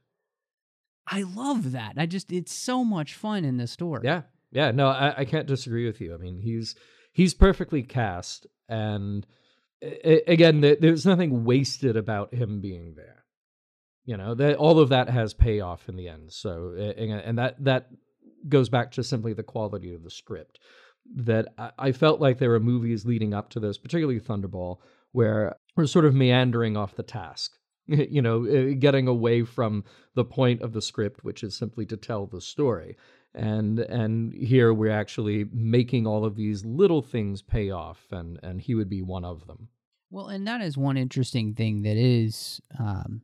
I love that. I just it's so much fun in this story. Yeah. Yeah. No, I, I can't disagree with you. I mean, he's he's perfectly cast, and again, there's nothing wasted about him being there. You know, that all of that has payoff in the end. So, and that that goes back to simply the quality of the script. That I, I felt like there were movies leading up to this, particularly Thunderball, where we're sort of meandering off the task. [LAUGHS] You know, uh, getting away from the point of the script, which is simply to tell the story and and here we're actually making all of these little things pay off and and he would be one of them Well, and that is one interesting thing that is um,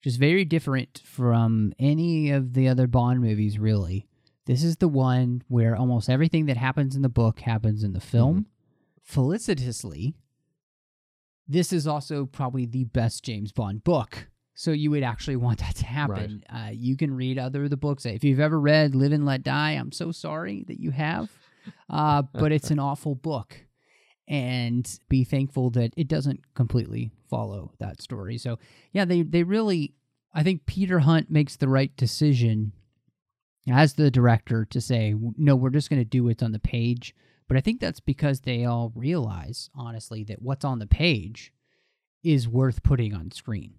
just very different from any of the other Bond movies, really. This is the one where almost everything that happens in the book happens in the film. Felicitously, this is also probably the best James Bond book. So you would actually want that to happen. Uh, you can read other of the books. If you've ever read Live and Let Die, I'm so sorry that you have, uh, [LAUGHS] but it's an awful book and be thankful that it doesn't completely follow that story. So yeah, they they really I think Peter Hunt makes the right decision as the director to say no, we're just going to do what's on the page. But I think that's because they all realize honestly that what's on the page is worth putting on screen.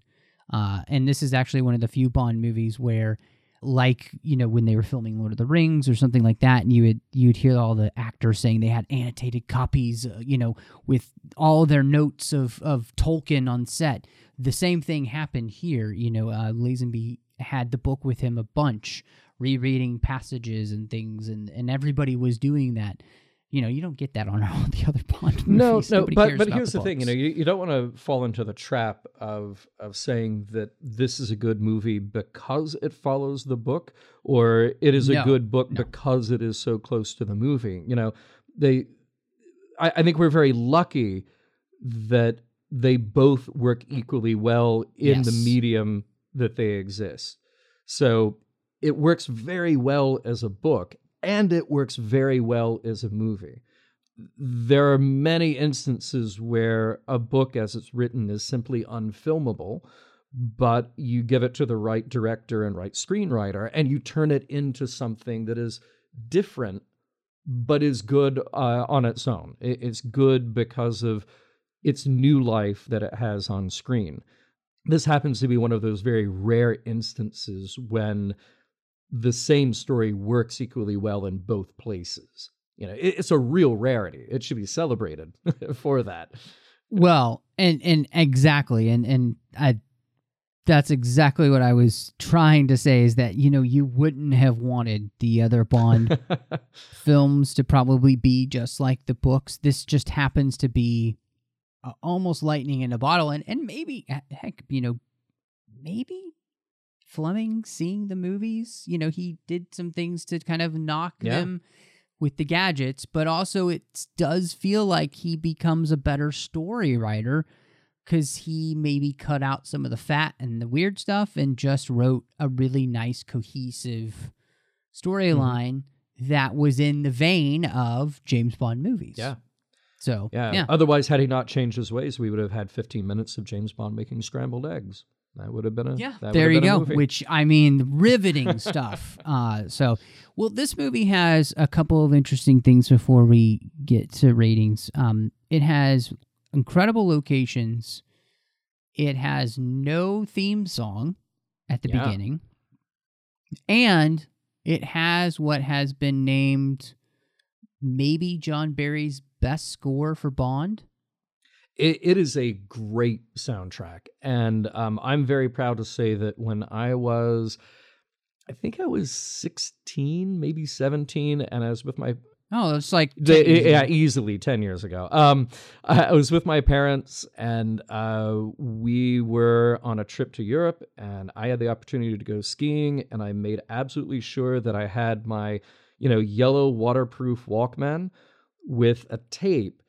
Uh, and this is actually one of the few Bond movies where like you know when they were filming Lord of the Rings or something like that, and you would you'd hear all the actors saying they had annotated copies, uh, you know, with all their notes of of Tolkien on set. The same thing happened here. You know, uh, Lazenby had the book with him a bunch, rereading passages and things, and and everybody was doing that. You know, you don't get that on [LAUGHS] all the other Bond no movies. no Nobody but but here's the, thing you know you, you don't want to fall into the trap of of saying that this is a good movie because it follows the book or it is a good book no. because it is so close to the movie you know they I, I think we're very lucky that they both work equally well in the medium that they exist so it works very well as a book and it works very well as a movie. There are many instances where a book as it's written is simply unfilmable but you give it to the right director and right screenwriter and you turn it into something that is different but is good uh, on its own. It's good because of its new life that it has on screen. This happens to be one of those very rare instances when the same story works equally well in both places. You know it, it's a real rarity. It should be celebrated [LAUGHS] for that. Well, and and exactly, and and I, that's exactly what I was trying to say is that you know you wouldn't have wanted the other Bond [LAUGHS] films to probably be just like the books. This just happens to be uh, almost lightning in a bottle, and and maybe heck, you know, maybe Fleming seeing the movies, you know, he did some things to kind of knock Yeah. them with the gadgets, but also it does feel like he becomes a better story writer because he maybe cut out some of the fat and the weird stuff and just wrote a really nice, cohesive mm-hmm. storyline that was in the vein of James Bond movies. yeah So, yeah. yeah. Otherwise, had he not changed his ways, we would have had 15 minutes of James Bond making scrambled eggs. That would have been a Yeah, that would there have you been go. Which I mean, riveting [LAUGHS] stuff. Uh, so, well, this movie has a couple of interesting things before we get to ratings. Um, it has incredible locations. It has no theme song at the Yeah. beginning, and it has what has been named maybe John Barry's best score for Bond. It, it is a great soundtrack, and um, I'm very proud to say that when I was, I think I was 16, maybe 17, and I was with my Oh, it's like The- 10 years yeah, easily ten years ago. Um, I I was with my parents, and uh, we were on a trip to Europe, and I had the opportunity to go skiing, and I made absolutely sure that I had my, you know, yellow waterproof Walkman with a tape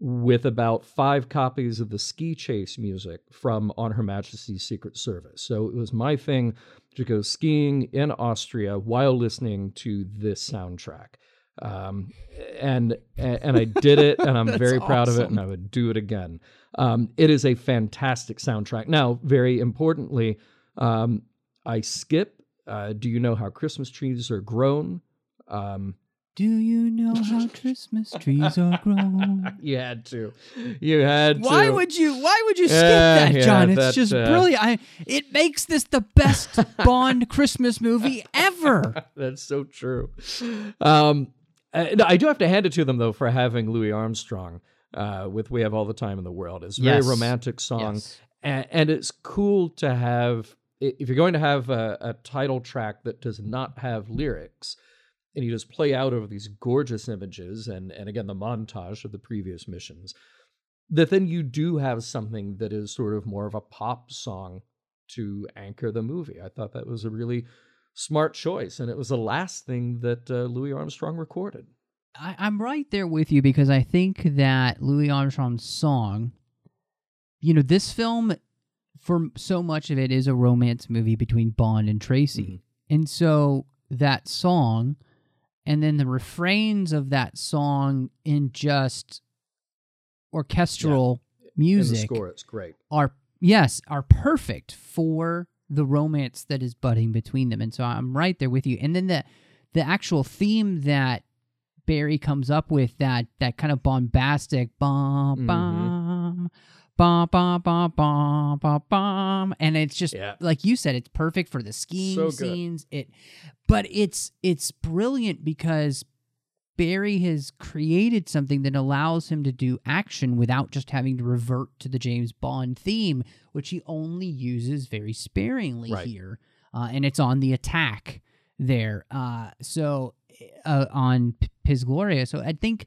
with about five copies of the ski chase music from On Her Majesty's Secret Service. So it was my thing to go skiing in Austria while listening to this soundtrack. Um, and and I did it, and I'm [LAUGHS] very proud of it, and I would do it again. Um, it is a fantastic soundtrack. Now, very importantly, um, I skip. Uh, do you know how Christmas trees are grown? Um, Do you know how [LAUGHS] Christmas trees are grown? you had to. You had to. Why would you? Why would you skip Yeah, that, yeah, John? It's just uh, brilliant. I, it makes this the best [LAUGHS] Bond Christmas movie ever. [LAUGHS] That's so true. Um, uh, I do have to hand it to them though for having Louis Armstrong uh, with "We Have All the Time in the World." It's a very Yes. romantic song, Yes. and, and it's cool to have. If you're going to have a, a title track that does not have lyrics, and you just play out over these gorgeous images, and and again the montage of the previous missions, that then you do have something that is sort of more of a pop song to anchor the movie. I thought that was a really smart choice, and it was the last thing that uh, Louis Armstrong recorded. I, I'm right there with you because I think that Louis Armstrong's song, you know, this film, for so much of it, is a romance movie between Bond and Tracy. And so that song, and then the refrains of that song in just orchestral In the music score, it's great. are yes are perfect for the romance that is budding between them and so i'm right there with you and then the the actual theme that barry comes up with that that kind of bombastic bom Mhm. bom bom bom bom bom bom bom and it's just Yeah. like you said it's perfect for the skiing So scenes it but it's it's brilliant because Barry has created something that allows him to do action without just having to revert to the James Bond theme, which he only uses very sparingly Right. here. Uh, and it's on the attack there. Uh, so uh, on P- Piz Gloria. So I think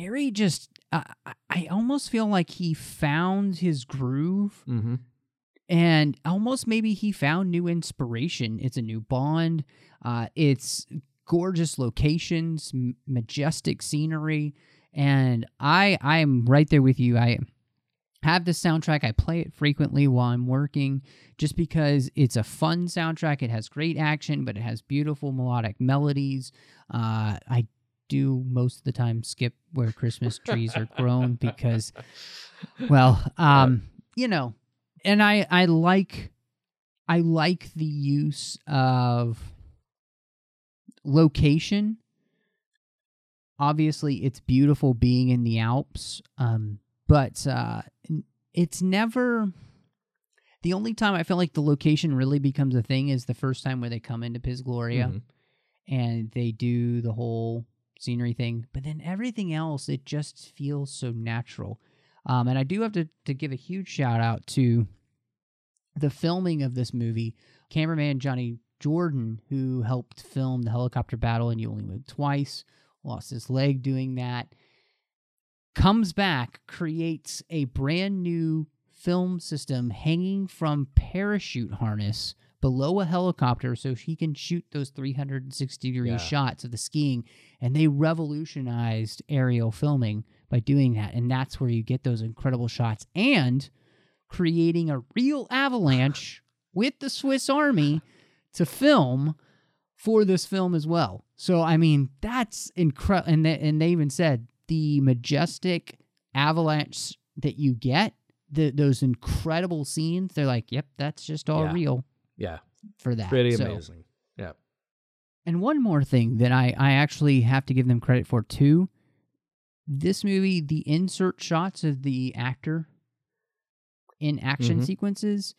Barry just, uh, I- almost feel like he found his groove Mm-hmm. and almost maybe he found new inspiration. It's a new Bond. Uh, it's gorgeous locations, m- majestic scenery, and I I am right there with you. I have the soundtrack. I play it frequently while I'm working, just because it's a fun soundtrack. It has great action, but it has beautiful melodic melodies. Uh, I do most of the time skip where Christmas [LAUGHS] trees are grown because, well, um, you know, and I I like I like the use of location. Obviously, it's beautiful being in the Alps, um, but uh, it's never. The only time I feel like the location really becomes a thing is the first time where they come into Piz Gloria Mhm. and they do the whole scenery thing. But then everything else, it just feels so natural. Um, and I do have to, to give a huge shout out to the filming of this movie. Cameraman Johnny Jordan, who helped film the helicopter battle in You Only Live Twice, lost his leg doing that, comes back, creates a brand new film system hanging from parachute harness below a helicopter so he can shoot those 360 degree Yeah. shots of the skiing and they revolutionized aerial filming by doing that and that's where you get those incredible shots and creating a real avalanche [SIGHS] with the Swiss army to film for this film as well. So I mean, that's incredible and they, and they even said the majestic avalanche that you get, the those incredible scenes, they're like, "Yep, that's just all Yeah. real Yeah, for that." pretty So- amazing. Yeah. and one more thing that I, I actually have to give them credit for too. This movie, the insert shots of the actor in action Mhm. sequences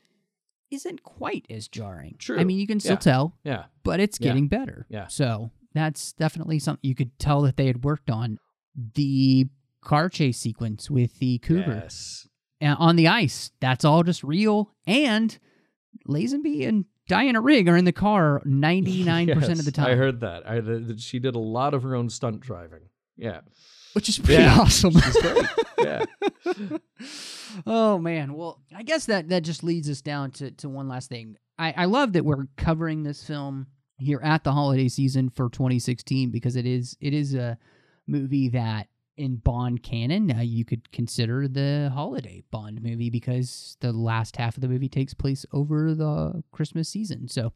isn't quite as jarring. True. I mean, you can still Yeah. tell, Yeah. but it's Yeah. getting better. Yeah. So that's definitely something you could tell that they had worked on. The car chase sequence with the cougar Yes. on the ice. That's all just real. And Lazenby and Diana Rigg are in the car 99% [LAUGHS] of the time. I heard that. I that she did a lot of her own stunt driving. Yeah. which is pretty Yeah, awesome. [LAUGHS] Yeah. oh man, well, I guess that that just leads us down to to one last thing. I I love that we're covering this film here at the holiday season for 2016 because it is it is a movie that in Bond canon uh, you could consider the holiday Bond movie because the last half of the movie takes place over the Christmas season. So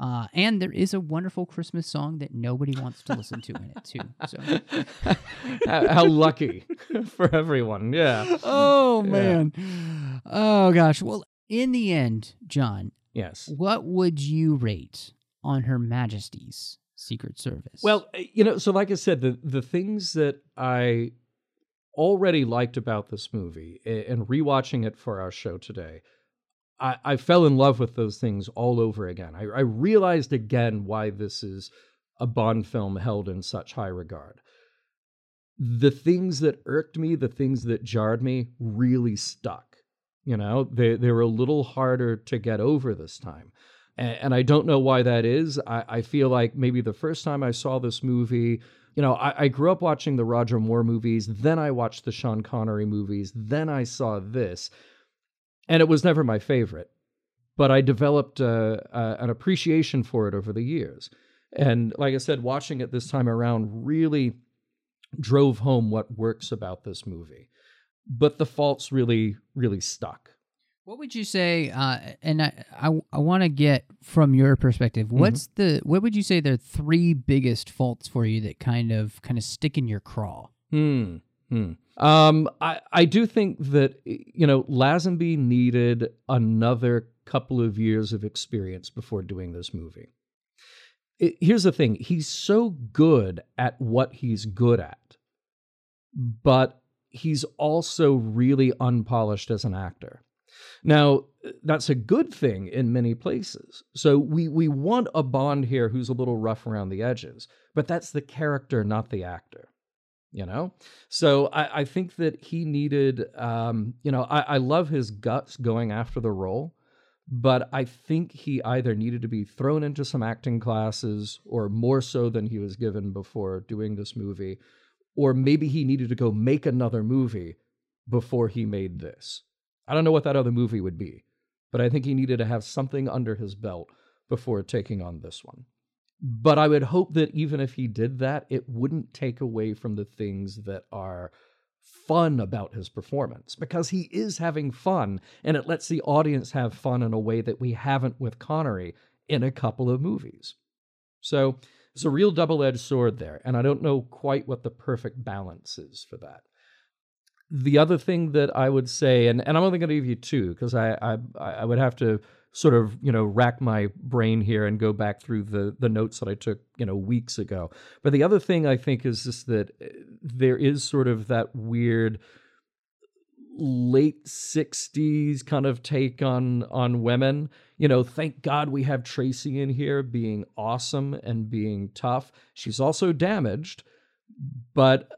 Uh, and there is a wonderful Christmas song that nobody wants to listen to in it too. So, [LAUGHS] how, how lucky [LAUGHS] for everyone. Yeah. oh Yeah. man, oh gosh. Well, in the end, John, Yes. what would you rate on Her Majesty's Secret Service? Well, uh, you know, so like I said, the the things that I already liked about this movie and rewatching it for our show today, I, I fell in love with those things all over again. I, I realized again why this is a Bond film held in such high regard. The things that irked me, the things that jarred me, really stuck. You know, they they were a little harder to get over this time. And, and I don't know why that is. I, I feel like maybe the first time I saw this movie, you know, I, I grew up watching the Roger Moore movies, then I watched the Sean Connery movies, then I saw this, and it was never my favorite. But I developed uh, uh, an appreciation for it over the years. And like I said, watching it this time around really drove home what works about this movie. But the faults really, really stuck. What would you say? Uh, and I, I, I want to get from your perspective. Mm-hmm. What's the what would you say the three biggest faults for you that kind of kind of stick in your craw? Hmm. Hmm. Um, I, I do think that you know Lazenby needed another couple of years of experience before doing this movie. It- here's the thing: he's so good at what he's good at, but he's also really unpolished as an actor. Now, that's a good thing in many places. So we we want a Bond here who's a little rough around the edges, but that's the character, not the actor. You know, so I, I think that he needed. Um, you know, I, I love his guts going after the role, but I think he either needed to be thrown into some acting classes, or more so than he was given before doing this movie, or maybe he needed to go make another movie before he made this. I don't know what that other movie would be, but I think he needed to have something under his belt before taking on this one. But I would hope that even if he did that, it wouldn't take away from the things that are fun about his performance because he is having fun and it lets the audience have fun in a way that we haven't with Connery in a couple of movies. So it's a real double edged sword there, and I don't know quite what the perfect balance is for that the other thing that I would say, and, and I'm only going to give you two because I, I I would have to sort of you know rack my brain here and go back through the the notes that I took you know weeks ago. But the other thing I think is just that uh, there is sort of that weird late 60s kind of take on on women you know thank god we have tracy in here being awesome and being tough she's also damaged but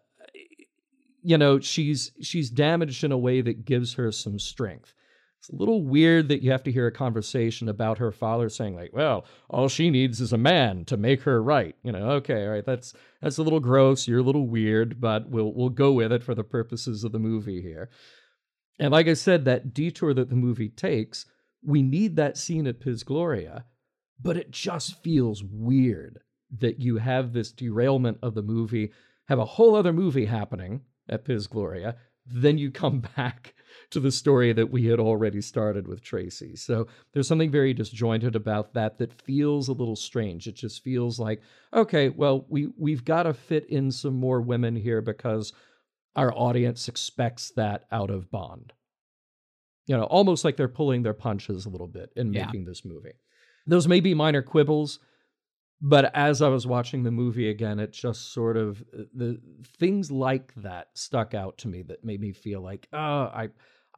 you know she's she's damaged in a way that gives her some strength. It's a little weird that you have to hear a conversation about her father saying like well all she needs is a man to make her right. You know okay all right that's that's a little gross you're a little weird but we'll we'll go with it for the purposes of the movie here. And like i said that detour that the movie takes we need that scene at piz gloria but it just feels weird that you have this derailment of the movie have a whole other movie happening at Piz Gloria, then you come [LAUGHS] back to the story that we had already started with Tracy. So there's something very disjointed about that that feels a little strange. It just feels like, okay, well, we we've got to fit in some more women here because our audience expects that out of Bond. You know, almost like they're pulling their punches a little bit in Yeah. making this movie. Those may be minor quibbles, but as I was watching the movie again, it just sort of uh, the things like that stuck out to me that made me feel like, oh, I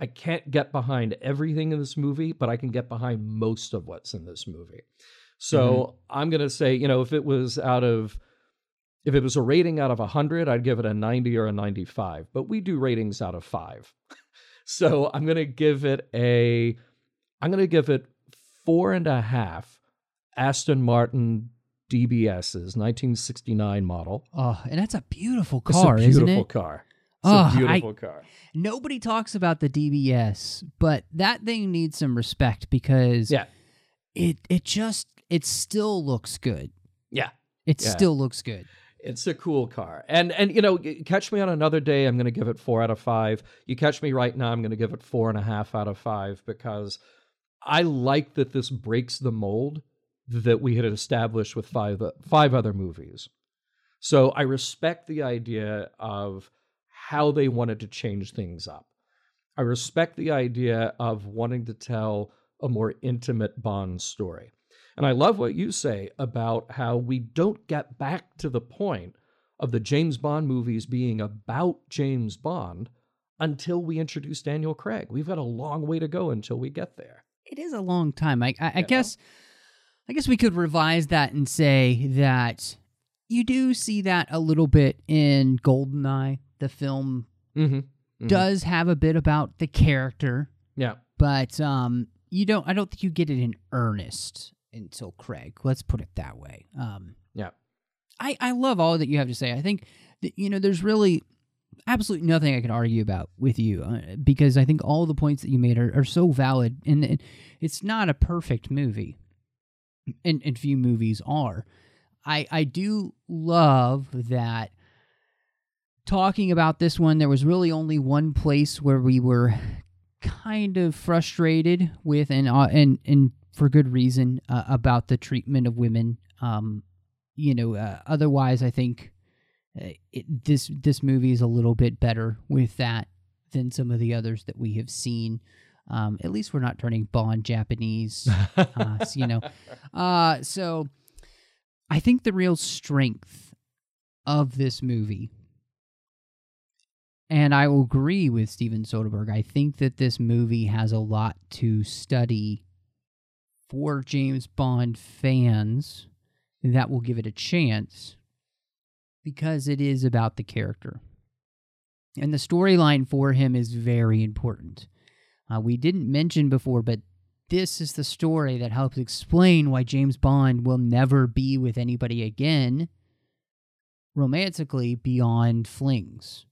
I can't get behind everything in this movie, but I can get behind most of what's in this movie. So mm-hmm. I'm gonna say, you know, if it was out of if it was a rating out of 100, I'd give it a 90 or a 95. But we do ratings out of five. [LAUGHS] so I'm going to give it a, I'm going to give it four and a half Aston Martin DBS's 1969 model. Oh, and that's a beautiful It's car, a isn't beautiful it? car. It's Oh, a ah, beautiful car. Nobody talks about the DBS, but that thing needs some respect because Yeah. it it just it still looks good. Yeah. It Yeah. still looks good. It's a cool car. And and you know, catch me on another day, I'm gonna give it four out of five. You catch me right now, I'm gonna give it four and a half out of five because I like that this breaks the mold that we had established with five five other movies. So I respect the idea of how they wanted to change things up. I respect the idea of wanting to tell a more intimate Bond story. And I love what you say about how we don't get back to the point of the James Bond movies being about James Bond until we introduce Daniel Craig. We've got a long way to go until we get there. It is a long time. I, I, I guess, I guess we could revise that and say that you do see that a little bit in Goldeneye. The film Mm-hmm. Mhm. does have a bit about the character, Yeah. but um, you don't. I don't think you get it in earnest until Craig. Let's put it that way. Um, Yeah. I I love all that you have to say. I think that you know there's really absolutely nothing I can argue about with you uh, because I think all the points that you made are, are so valid, and, and it's not a perfect movie, and and few movies are. I I do love that talking about this one, there was really only one place where we were kind of frustrated with, and uh, and and for good reason, uh, about the treatment of women. Um, you know, uh, otherwise, I think uh, it, this this movie is a little bit better with that than some of the others that we have seen. Um, at least we're not turning Bond Japanese, [LAUGHS] uh, so, you know. Uh, so I think the real strength of this movie and I will agree with Steven Soderbergh. I think that this movie has a lot to study for James Bond fans that will give it a chance because it is about the character. And the storyline for him is very important. Uh, we didn't mention before, but this is the story that helps explain why James Bond will never be with anybody again romantically beyond flings.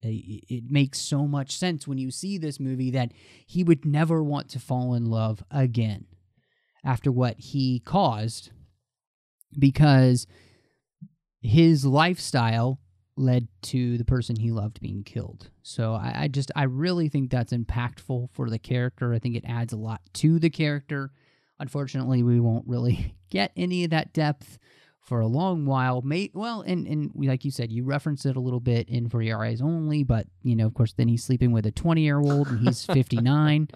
It it makes so much sense when you see this movie that he would never want to fall in love again after what he caused because his lifestyle led to the person he loved being killed. So I, I just I really think that's impactful for the character. I think it adds a lot to the character. Unfortunately, we won't really [LAUGHS] get any of that depth for a long while. May well, and and like you said, you referenced it a little bit in For Your Eyes Only, but you know, of course, then he's sleeping with a twenty year old and he's [LAUGHS] fifty nine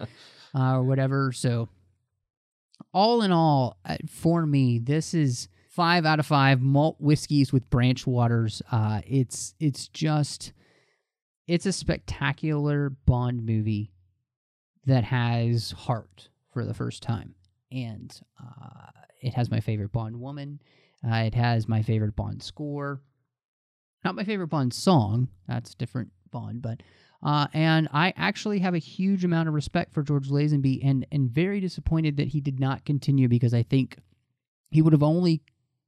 uh, or whatever. So, all in all, uh, for me, this is five out of five malt whiskeys with branch waters. Uh, it's it's just it's a spectacular Bond movie that has heart for the first time, and uh, it has my favorite Bond woman. Uh, it has my favorite Bond score. Not my favorite Bond song. That's different Bond, but uh, and I actually have a huge amount of respect for George Lazenby, and and very disappointed that he did not continue because I think he would have only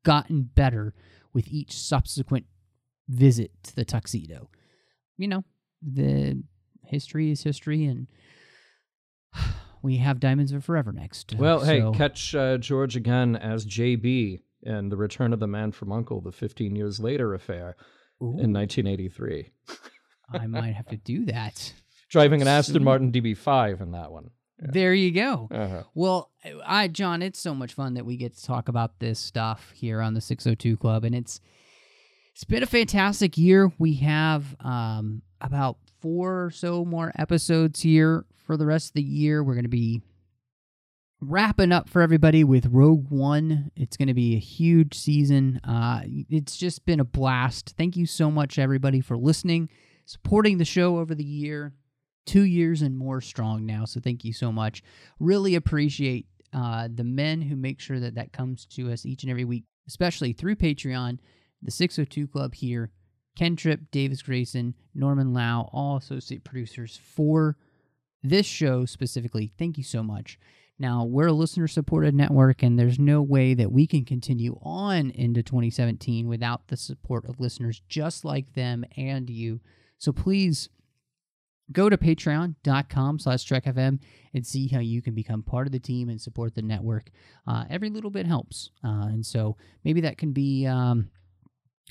gotten better with each subsequent visit to the tuxedo. You know, the history is history, and [SIGHS] we have Diamonds Are Forever next. Well, hey, catch uh, George again as JB in The Return of the Man from Uncle, the 15 years later affair Ooh, in 1983. I might have to do that. [LAUGHS] Driving an Aston Martin DB5 in that one. There you go. Uh-huh. Well, I John, it's so much fun that we get to talk about this stuff here on the 602 Club and it's it's been a fantastic year. We have um about four or so more episodes here for the rest of the year. We're going to be wrapping up for everybody with Rogue One. It's going to be a huge season. Uh it's just been a blast. Thank you so much everybody for listening, supporting the show over the year two years and more strong now. So thank you so much. Really appreciate uh, the men who make sure that that comes to us each and every week, especially through Patreon, the 602 Club here, Ken Tripp, Davis Grayson, Norman Lao, all associate producers for this show specifically. Thank you so much. Now, we're a listener supported network, and there's no way that we can continue on into 2017 without the support of listeners just like them and you. So please go to patreon.com slash trekfm and see how you can become part of the team and support the network uh, every little bit helps uh, and so maybe that can be um,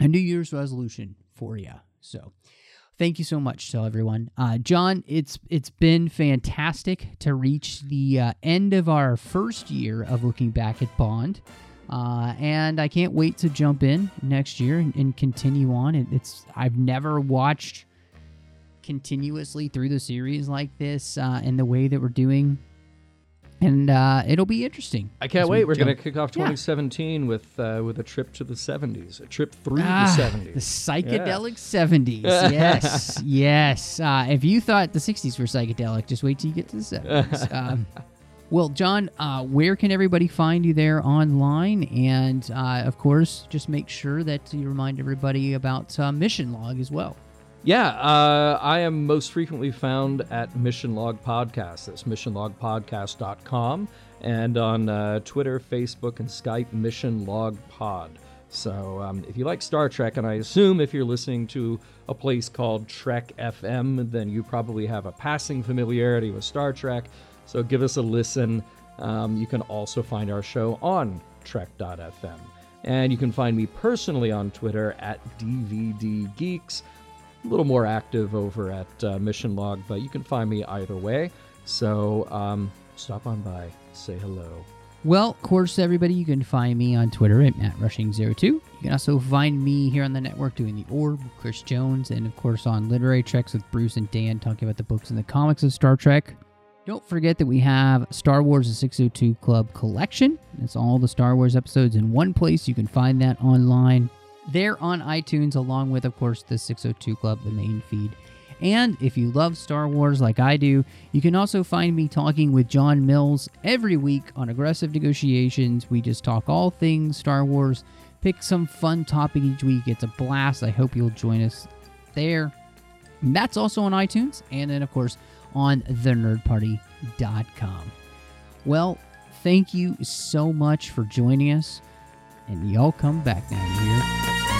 a new year's resolution for you so thank you so much to everyone. Uh, John, it's it's been fantastic to reach the uh, end of our first year of looking back at Bond, uh, and I can't wait to jump in next year and, and continue on. It, it's I've never watched continuously through the series like this uh, in the way that we're doing. And uh, it'll be interesting. I can't as we wait. We're going to kick off Yeah. 2017 with uh, with a trip to the 70s, a trip through Ah, the 70s. The psychedelic 70s. [LAUGHS] Yes. yes. Uh, if you thought the 60s were psychedelic, just wait till you get to the 70s. [LAUGHS] um, well, John, uh, where can everybody find you there online? And uh, of course, just make sure that you remind everybody about uh, Mission Log as well. Yeah, uh, I am most frequently found at Mission Log Podcast. That's missionlogpodcast.com. And on uh, Twitter, Facebook, and Skype, Mission Log Pod. So um, if you like Star Trek, and I assume if you're listening to a place called Trek FM, then you probably have a passing familiarity with Star Trek. So give us a listen. Um, you can also find our show on Trek.fm. And you can find me personally on Twitter at DVD Geeks a little more active over at uh, Mission Log, but you can find me either way. So um, stop on by, say hello. Well, of course, everybody, you can find me on Twitter at MattRushing02. You can also find me here on the network doing The Orb with Chris Jones, and of course on Literary Treks with Bruce and Dan talking about the books and the comics of Star Trek. Don't forget that we have Star Wars The 602 Club collection. It's all the Star Wars episodes in one place. You can find that online there on iTunes, along with, of course, the 602 Club, the main feed. And if you love Star Wars like I do, you can also find me talking with John Mills every week on Aggressive Negotiations. We just talk all things Star Wars, pick some fun topic each week. It's a blast. I hope you'll join us there. And that's also on iTunes, and then, of course, on thenerdparty.com. Well, thank you so much for joining us, and y'all come back you hear?